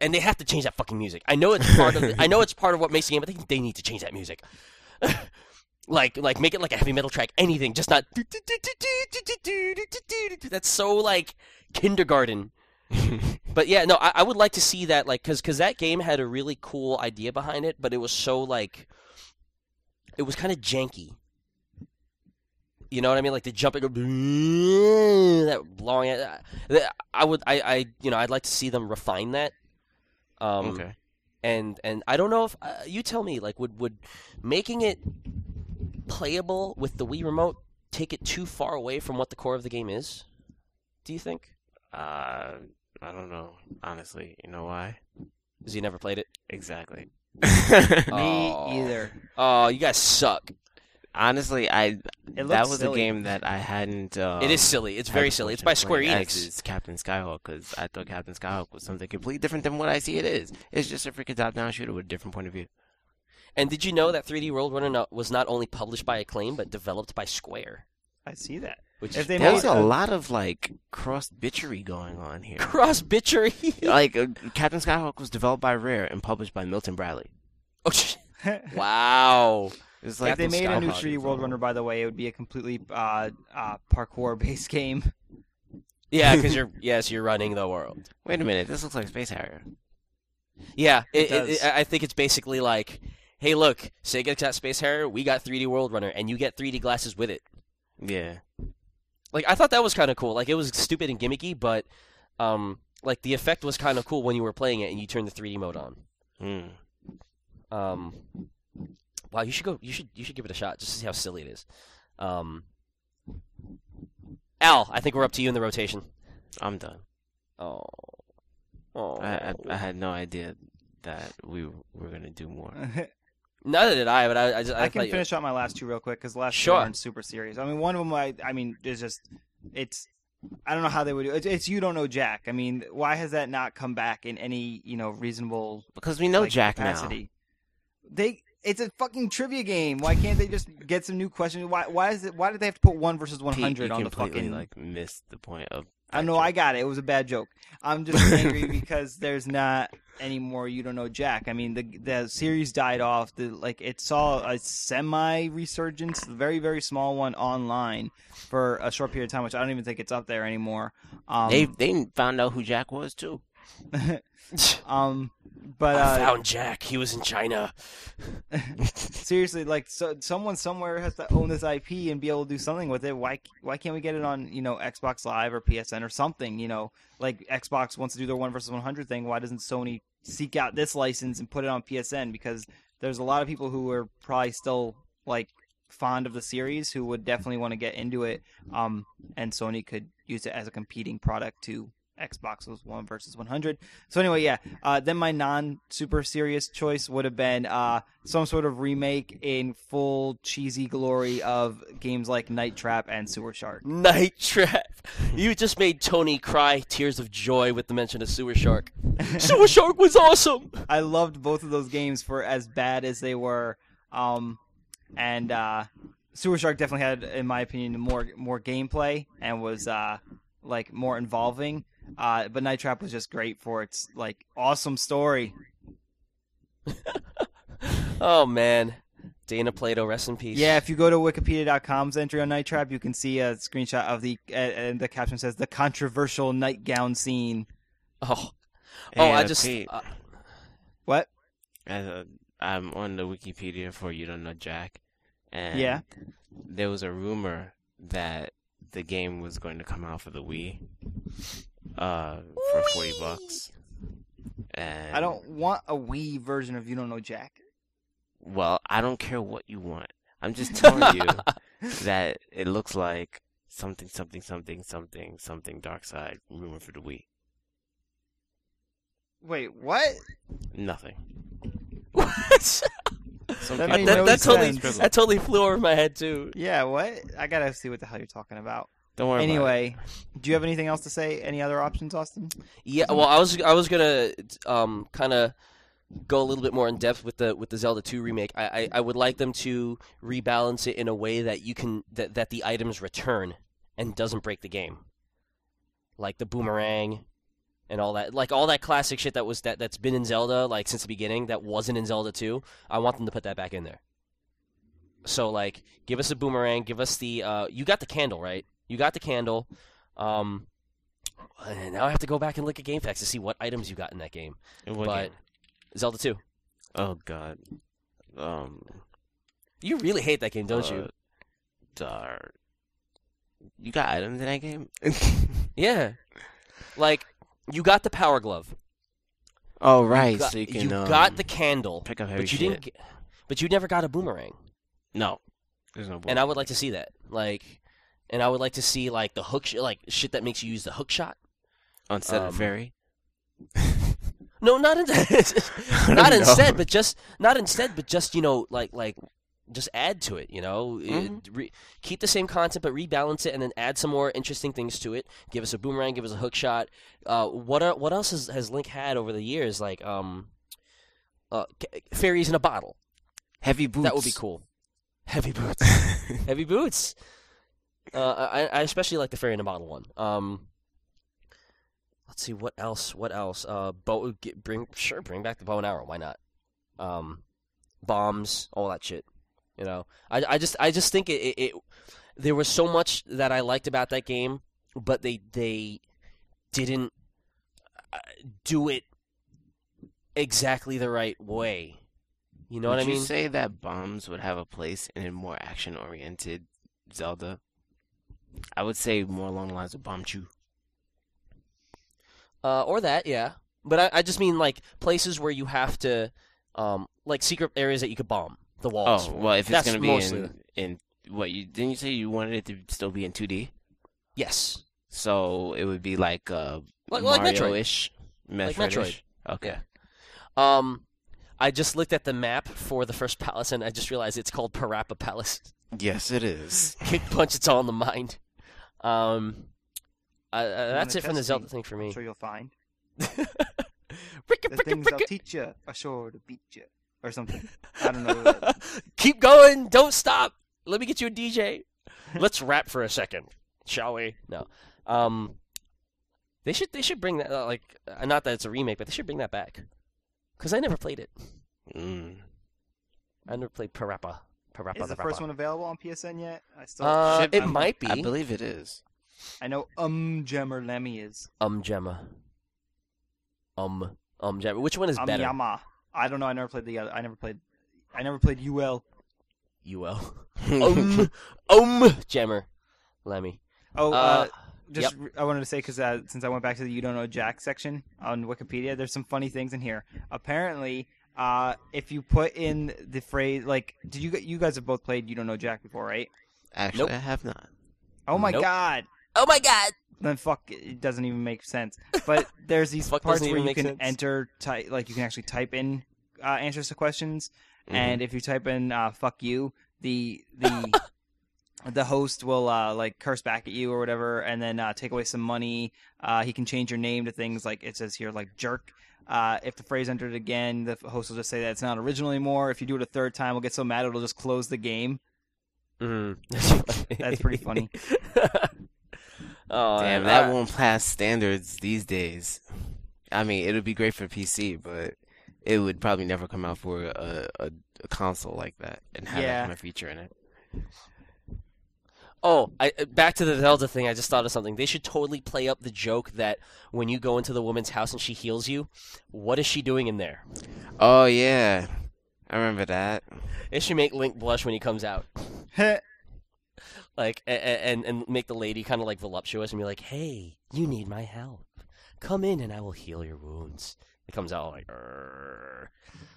And they have to change that fucking music. I know it's part of. I know it's part of what makes the game, but they, they need to change that music. like, like make it like a heavy metal track. Anything, just not. That's so like kindergarten. But yeah, no, I, I would like to see that, like, cause, cause that game had a really cool idea behind it, but it was so like, it was kind of janky. You know what I mean? Like the jumping, that blowing. that- I would, I, I, you know, I'd like to see them refine that. Um, okay. and and I don't know if uh, you tell me, like, would would making it playable with the Wii remote take it too far away from what the core of the game is? Do you think? Uh, I don't know. Honestly, you know why? Because you never played it. Exactly. Me Oh. either. Oh, you guys suck. Honestly, I It that was silly. a game that I hadn't. Um, it is silly. It's very silly. It's by Square playing Enix. as is Captain Skyhawk because I thought Captain Skyhawk was something completely different than what I see it is. It's just a freaking top-down shooter with a different point of view. And did you know that 3D World Runner was not only published by Acclaim but developed by Square? I see that. Which If they There's a a- lot of like cross bitchery going on here. cross bitchery. like uh, Captain Skyhawk was developed by Rare and published by Milton Bradley. oh, sh- wow. It's if they made a new 3D World Runner, by the way, it would be a completely uh, uh, parkour-based game. Yeah, because you're yes, you're running the world. Wait a minute, this looks like Space Harrier. Yeah, It it, it. I think it's basically like, hey, look, Sega got Space Harrier, we got 3D World Runner, and you get 3D glasses with it. Yeah. Like I thought that was kind of cool. Like it was stupid and gimmicky, but um, like the effect was kind of cool when you were playing it and you turned the 3D mode on. Hmm. Um, wow, you should go. You should you should give it a shot just to see how silly it is. Um, Al, I think we're up to you in the rotation. I'm done. Oh, oh. I, I I had no idea that we were gonna do more. Neither did I, but I, I just I, I can finish out my last two real quick because the last Sure. two aren't super serious. I mean, one of them, I, I mean, is just it's. I don't know how they would do it. It's you don't know Jack. I mean, why has that not come back in any you know reasonable Because we know like, Jack capacity? They it's a fucking trivia game. Why can't they just get some new questions? Why why is it? Why did they have to put one versus now. one Pete, hundred on the completely fucking? like missed the point of I know I got it. It was a bad joke. I'm just angry because there's not any more you don't know Jack. I mean the the series died off. The like it saw a semi resurgence, a very very small one online for a short period of time, which I don't even think it's up there anymore. Um, They they found out who Jack was too. um, but I uh, found Jack. He was in China. seriously, like so, someone somewhere has to own this IP and be able to do something with it. Why why can't we get it on you know Xbox Live or PSN or something? You know, like Xbox wants to do their one versus one hundred thing. Why doesn't Sony seek out this license and put it on PSN? Because there's a lot of people who are probably still like fond of the series who would definitely want to get into it. Um, and Sony could use it as a competing product to Xbox was one versus 100. So anyway, yeah. Uh, then my non super serious choice would have been uh, some sort of remake in full cheesy glory of games like Night Trap and Sewer Shark. Night Trap. You just made Tony cry tears of joy with the mention of Sewer Shark. Sewer Shark was awesome. I loved both of those games for as bad as they were. Um, and uh, Sewer Shark definitely had, in my opinion, more more gameplay and was uh, like more involving. Uh, but Night Trap was just great for its like awesome story. Oh man, Dana Plato, rest in peace. Yeah, if you go to Wikipedia.com's entry on Night Trap, you can see a screenshot of the uh, and the caption says the controversial nightgown scene. Oh, Hey, oh, I uh, just. Uh, What? as a- I'm on the Wikipedia for You Don't Know Jack, and Yeah. there was a rumor that the game was going to come out for the Wii, uh, for forty bucks. And I don't want a Wii version of You Don't Know Jack. Well, I don't care what you want. I'm just telling you that it looks like something, something, something, something, something. Dark Side rumor for the Wii. Wait, what? Nothing. what? That that, that, totally, sense. that totally flew over my head too. Yeah, what? I gotta see what the hell you're talking about. Don't worry. about it. Anyway, do you have anything else to say? Any other options, Austin? Yeah, well, I was I was gonna um kind of go a little bit more in depth with the with the Zelda 2 remake. I, I I would like them to rebalance it in a way that you can that that the items return and doesn't break the game, like the boomerang and all that, like all that classic shit that was that that's been in Zelda like since the beginning that wasn't in Zelda 2. I want them to put that back in there. So like, give us a boomerang, give us the uh, you got the candle right? You got the candle. Um, and now I have to go back and look at GameFAQs to see what items you got in that game. In what but game? Zelda 2. Oh God. Um. You really hate that game, don't you? uh, Dark. You got items in that game? Yeah. Like you got the power glove. oh You right, got, so you can. you um, got the candle, pick up heavy but you shit. didn't. Get, but you never got a boomerang, No, there's no. and I would like to see that. Like, and I would like to see like the hook, sh- like shit that makes you use the hook shot. on set um, of Fairy. No, not in, not instead, know. but just not instead, but just you know, like like just add to it. You know, Uh, Mhm. re- keep the same content, but rebalance it, and then add some more interesting things to it. Give us a boomerang, give us a hook shot. Uh, what are, what else has, has Link had over the years? Like um, uh, fairies in a bottle. Heavy boots. That would be cool. Heavy boots. Heavy boots. Uh, I, I especially like the fairy in a bottle one. Um, let's see what else. What else? Uh, bow. Get, bring sure. Bring back the bow and arrow. Why not? Um, bombs. All that shit. You know. I, I just I just think it, it, it. There was so much that I liked about that game, but they they didn't uh, do it exactly the right way. You know would what I mean? you say that bombs would have a place in a more action-oriented Zelda? I would say more along the lines of Bombchu. Uh, or that, yeah. But I, I just mean like places where you have to, um, like secret areas that you could bomb the walls. Oh well, if it's That's gonna be in, in what you didn't you say you wanted it to still be in 2D? yes, So it would be like uh Like- like Metroid. Mario-ish, Like Metroid-ish? Metroid. Okay. Yeah. Um, I just looked at the map for the first palace and I just realized it's called Parappa Palace. Yes, it is. Kick punch, it's all in the mind. Um, uh, uh, that's it from the Zelda me? thing for me. I'm sure you'll find. Brick The brick things brick I'll teach you are sure to beat you. Or something. I don't know. Keep going. Don't stop. Let me get you a DJ. Let's rap for a second, shall we? No. Um, They should they should bring that uh, like uh, not that it's a remake, but they should bring that back. Cause I never played it. Mm. I never played Parappa. Parappa Is the the first one available on PSN yet? I still. Uh, Should it be. might be. I believe it is. I know um Gemmer Lemmy is. Um Gemma. Um um Gemma. Which one is Um better? Yama. I don't know. I never played the other. I never played. I never played UL. UL. um um Gemmer. Lemmy. Oh, Uh, uh, just I wanted to say because uh, since I went back to the you don't know Jack section on Wikipedia, there's some funny things in here. Apparently, uh, if you put in the phrase like, did you you guys have both played you don't know Jack before, right? Actually, Nope. I have not. Oh my Nope. god. Oh my god. Then fuck, it doesn't even make sense. But there's these parts where you can sense. enter, ty- like you can actually type in uh, answers to questions, Mm-hmm. and if you type in uh, "fuck you," the the the host will uh, like curse back at you or whatever, and then uh, take away some money. Uh, he can change your name to things like it says here, like jerk. Uh, if the phrase entered again, the host will just say that it's not original anymore. If you do it a third time, we'll get so mad it'll just close the game. Mm. That's pretty funny. oh, Damn, that Uh, won't pass standards these days. I mean, it'd be great for PC, but it would probably never come out for a, a, a console like that and have Yeah. that kind of feature in it. Oh, I, uh, back to the Zelda thing. I just thought of something. They should totally play up the joke that when you go into the woman's house and she heals you, what is she doing in there? Oh yeah, I remember that. They should make Link blush when he comes out, like, and and make the lady kind of like voluptuous and be like, "Hey, you need my help. Come in and I will heal your wounds." It comes out like, "Arr."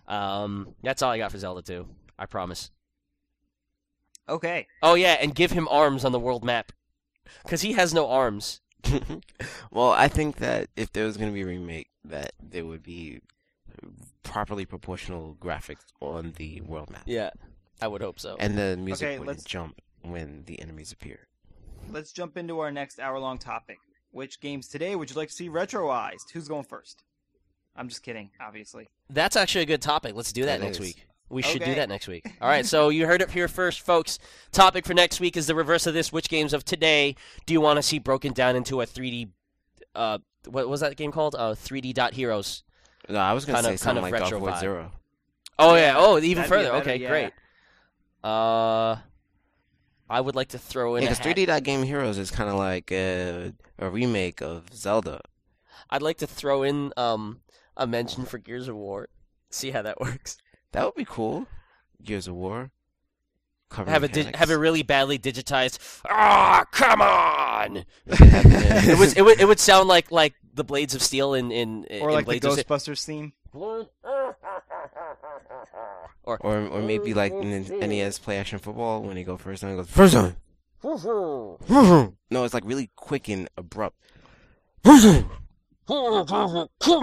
um, that's all I got for Zelda 2. I promise. Okay. Oh yeah, and give him arms on the world map, because he has no arms. well, I think that if there was going to be a remake, that there would be properly proportional graphics on the world map, Yeah, I would hope so. and the music Okay, would let's- jump when the enemies appear. Let's jump into our next hour-long topic. Which games today would you like to see retroized? Who's going first? I'm just kidding, obviously. That's actually a good topic. Let's do that, That next is. week. We should do that next week. All right, so you heard it here first, folks. Topic for next week is the reverse of this. Which games of today do you want to see broken down into a 3D? Uh, what was that game called? Uh, 3D dot heroes. No, I was going to say of- kind something of like God retro of War. Zero. Oh yeah. Oh, even That'd be further. better, okay, yeah. great. Uh, I would like to throw in. Yeah, because hat- 3D Dot Game Heroes is kind of like a, a remake of Zelda. I'd like to throw in um a mention for Gears of War. See how that works. That would be cool. Gears of War. Cover Have a dig- mechanics. have a really badly digitized. Ah, come on! It would it would it would sound like like the Blades of Steel in in Or in like the Blades of Steel. Ghostbusters theme. or Or or maybe like in NES Play Action Football when they go first time, it goes first time. No, it's like really quick and abrupt. come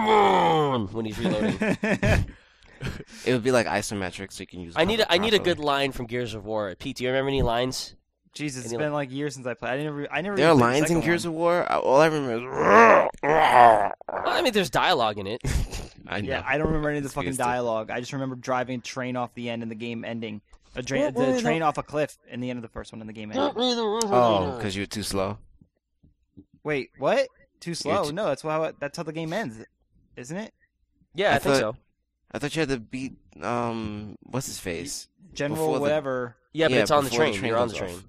on when he's reloading. It would be like isometric, so you can use. I need a, I need a good line from Gears of War. Pete, do you remember any lines? Jesus, it's Any- been like years since I played. I never, I never. There are even played the lines in Gears one. of War. I- All I remember is. Well, I mean, there's dialogue in it. I know. Yeah, I don't remember any of the It's fucking used to- dialogue. I just remember driving a train off the end and the game ending. A dra- the train off a cliff in the end of the first one and the game ending. Oh, because you were too slow. Wait, what? Too slow? t- no, that's how that's how the game ends, isn't it? Yeah, I, I think thought- so. I thought you had to beat um what's his face? General Before the- whatever. Yeah, but Yeah, it's on the before the train. train You're on the train. off.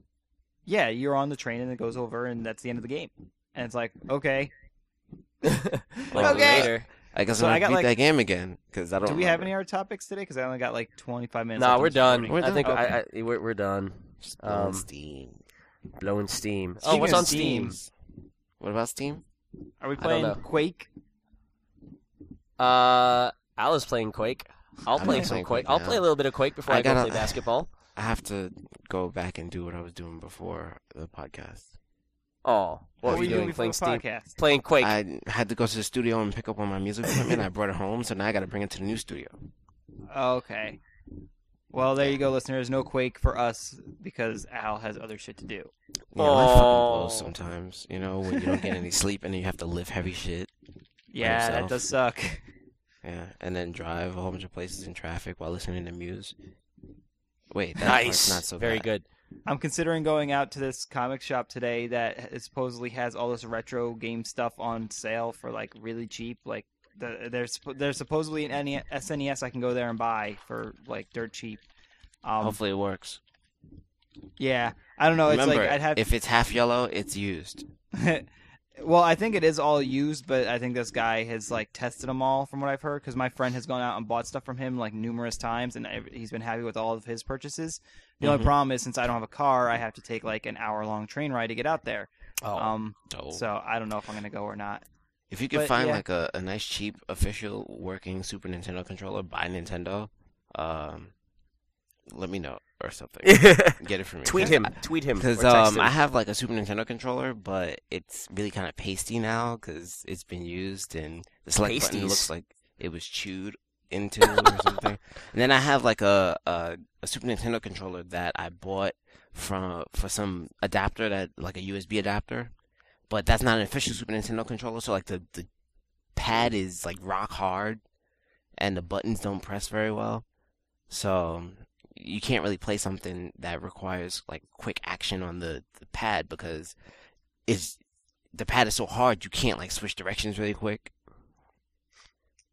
Yeah, you're on the train and it goes over and that's the end of the game. And it's like, okay. Like, Okay. Later. I guess So I'm I gonna got, beat like- that game again because I don't. Do we have any other topics today? Because I only got like 25 minutes. Nah, we're done. recording. We're I think Okay. I, I, we're we're done. Just blowing Um, Steam. Blowing steam. oh, what's on Steam? Steam. What about Steam? Are we don't playing know. Quake? Uh, Al is playing Quake. I'll I'm play some playing Quake. Quake I'll now. play a little bit of Quake before I, I go gotta- play basketball. I have to go back and do what I was doing before the podcast. Oh, what, What were you doing? before Playing the Steam. podcast? Playing Quake. I had to go to the studio and pick up all my music equipment. I brought it home, so now I got to bring it to the new studio. Okay. Well, there you go, listeners. No Quake for us because Al has other shit to do. Yeah, life fucking Oh. blows sometimes. You know when you don't get any sleep and then you have to lift heavy shit. Yeah, that does suck. Yeah, and then drive a whole bunch of places in traffic while listening to Muse. Wait, that nice. not so Very bad. good. I'm considering going out to this comic shop today that supposedly has all this retro game stuff on sale for like really cheap. Like the, there's there's supposedly an NE SNES I can go there and buy for like dirt cheap. Um, Hopefully it works. yeah, I don't know. It's like I'd have. if it's half yellow, it's used. well, I think it is all used, but I think this guy has like tested them all, from what I've heard. Because my friend has gone out and bought stuff from him like numerous times, and he's been happy with all of his purchases. The only Mhm. problem is since I don't have a car, I have to take like an hour long train ride to get out there. Oh, Um, so I don't know if I'm gonna go or not. If you could But, find yeah. like a, a nice cheap official working Super Nintendo controller by Nintendo, um, let me know or something. Get it for me. tweet him. Tweet him. Because um. I have like a Super Nintendo controller, but it's really kind of pasty now because it's been used and the select button looks like it was chewed into or something. And then I have like a, a a Super Nintendo controller that I bought from for some adapter that like a USB adapter, but that's not an official Super Nintendo controller. So like the the pad is like rock hard, and the buttons don't press very well. So you can't really play something that requires like quick action on the, the pad because it's the pad is so hard you can't like switch directions really quick.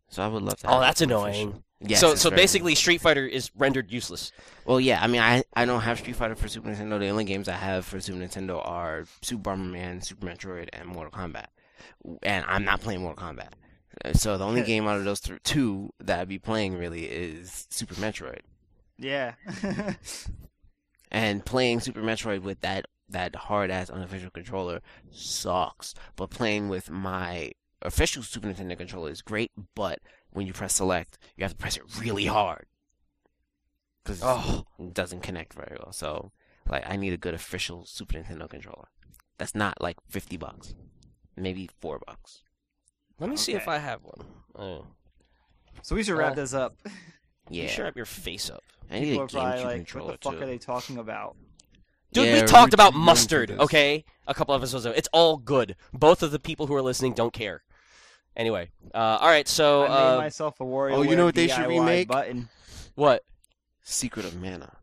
So I would love to. oh, that's annoying. Yes, so so basically, Street Fighter is rendered useless. well, yeah. I mean, I I don't have Street Fighter for Super Nintendo. The only games I have for Super Nintendo are Super Bomberman, Super Metroid, and Mortal Kombat. And I'm not playing Mortal Kombat. So the only game out of those th- two that I'd be playing really is Super Metroid. Yeah. And playing Super Metroid with that that hard ass unofficial controller sucks. But playing with my official Super Nintendo controller is great. But when you press select, you have to press it really hard because Oh. it doesn't connect very well. So like, I need a good official Super Nintendo controller. That's not like fifty bucks, maybe four bucks. Let me see if I have one. Oh. so we should wrap Uh, this up. Yeah, You sure have your face up. I need People a are probably GameCube like, controller "What the fuck too. are they talking about?" Dude, Yeah, we talked too about young for mustard, this. okay? A couple episodes ago. It's all good. Both of the people who are listening don't care. Anyway, uh, all right. So, I made uh, myself a warrior. oh, you know what they should remake? Button. what? Secret of Mana.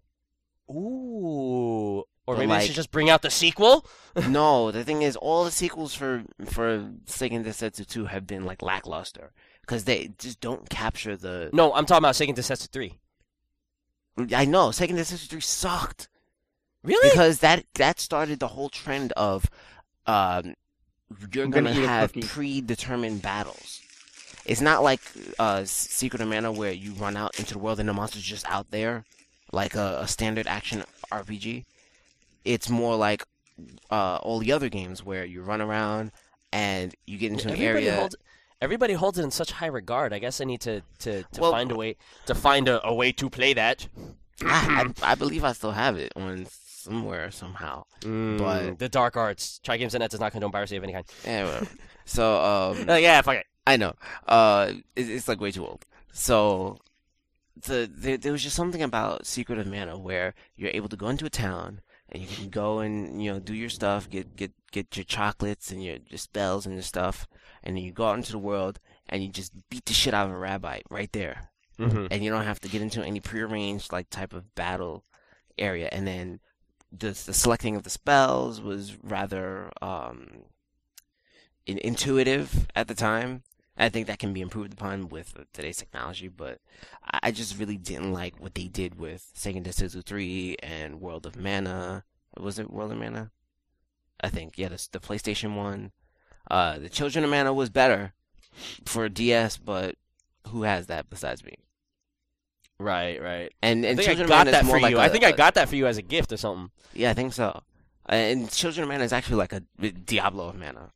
Ooh, or But, maybe they like- should just bring out the sequel. no, the thing is, all the sequels for for Seiken Densetsu 2 have been like lackluster because they just don't capture the. No, I'm talking about Seiken Densetsu Three. I know Seiken Densetsu 3 sucked Really? because that that started the whole trend of um you're gonna, gonna have predetermined battles. It's not like uh Secret of Mana where you run out into the world and the monster's just out there, like a, a standard action RPG. It's more like uh all the other games where you run around and you get into an area. holds everybody holds it in such high regard. I guess I need to to, to Well- find a way to find a, a way to play that. I, I, I believe I still have it on somewhere somehow. But- the dark arts, Try Games and Net does not condone piracy of any kind. Yeah, whatever. so um Uh, yeah, fuck it. I know. Uh, it, it's like way too old. So, the, the there was just something about Secret of Mana where you're able to go into a town and you can go and you know do your stuff, get get get your chocolates and your, your spells and your stuff, and then you go out into the world and you just beat the shit out of a Rabite right there, Mm-hmm. and you don't have to get into any prearranged like type of battle area, and then the the selecting of the spells was rather um in, intuitive at the time. I think that can be improved upon with today's technology, but I I just really didn't like what they did with Seiken Densetsu 3 and World of Mana. Was it World of Mana? I think, yeah, the, the PlayStation one. Uh, the Children of Mana was better for DS, but who has that besides me? Right, right. And and I Children got of Mana that is more for like you. a- I think I got that for you as a gift or something. Yeah, I think so. And Children of Mana is actually like a Diablo of Mana.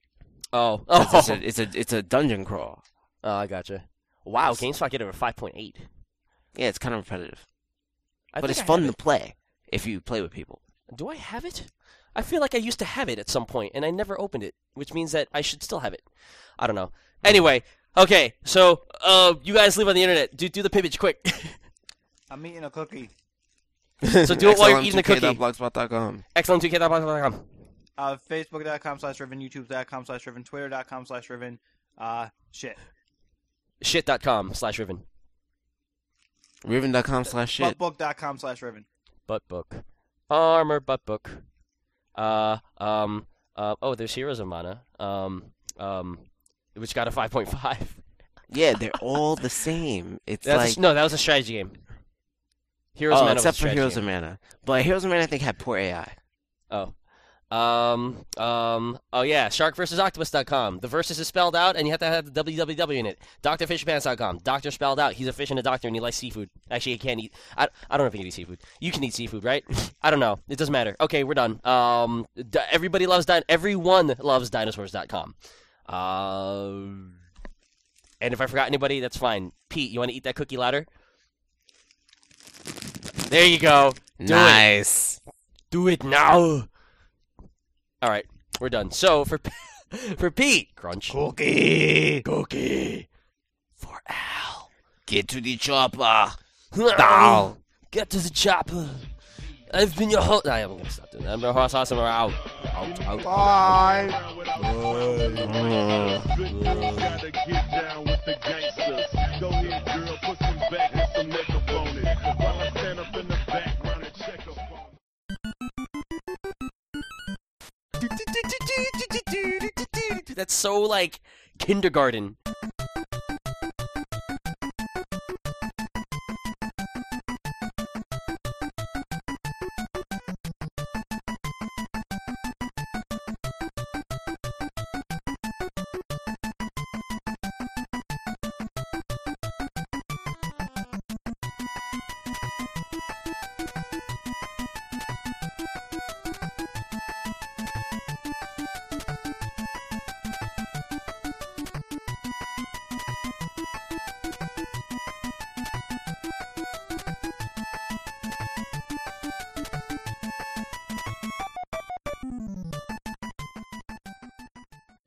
Oh, oh, It's, a, it's a it's a dungeon crawl. oh, I gotcha. Wow, GameSpot gave it a five point eight. Yeah, it's kind of repetitive, I but it's I fun have to play if you play with people. Do I have it? I feel like I used to have it at some point, and I never opened it, which means that I should still have it. I don't know. Anyway, okay, so uh, you guys live on the internet. Do do the pivot quick. I'm eating a cookie. So do it while you're eating the cookie. Blogspot.com. Excellent. 2K.com. Uh, Facebook.com slash Riven, YouTube.com slash Riven, Twitter.com slash Riven. Uh, shit. Shit.com slash Riven. Riven.com slash shit. Buttbook.com slash Riven. Butt book. Armor butt book. Uh, um, uh, oh, there's Heroes of Mana. Um, um, which got a 5.5. Yeah, they're all the same. It's That's like s- no, that was a strategy game. Heroes oh, of Mana a except for Heroes game. of Mana. But Heroes of Mana, I think, had poor AI. Oh. Um, um, oh yeah, shark versus octopus.com. The versus is spelled out and you have to have the www in it. Drfishpants.com. Doctor spelled out. He's a fish and a doctor and he likes seafood. Actually, he can't eat. I, I don't know if he can eat seafood. You can eat seafood, right? I don't know. It doesn't matter. Okay, we're done. Um, d- everybody loves din- everyone loves dinosaurs.com. Uh, and if I forgot anybody, that's fine. Pete, you want to eat that cookie ladder? There you go. Do it. nice. Do it now. All right, we're done. So for for Pete, crunch cookie, cookie. For Al, Get to the chopper. Al, get to the chopper. I've been your host. I'm gonna stop doing that. I'm your host. Awesome. We're out. Out. Out. Bye. Good girls gotta That's so like kindergarten.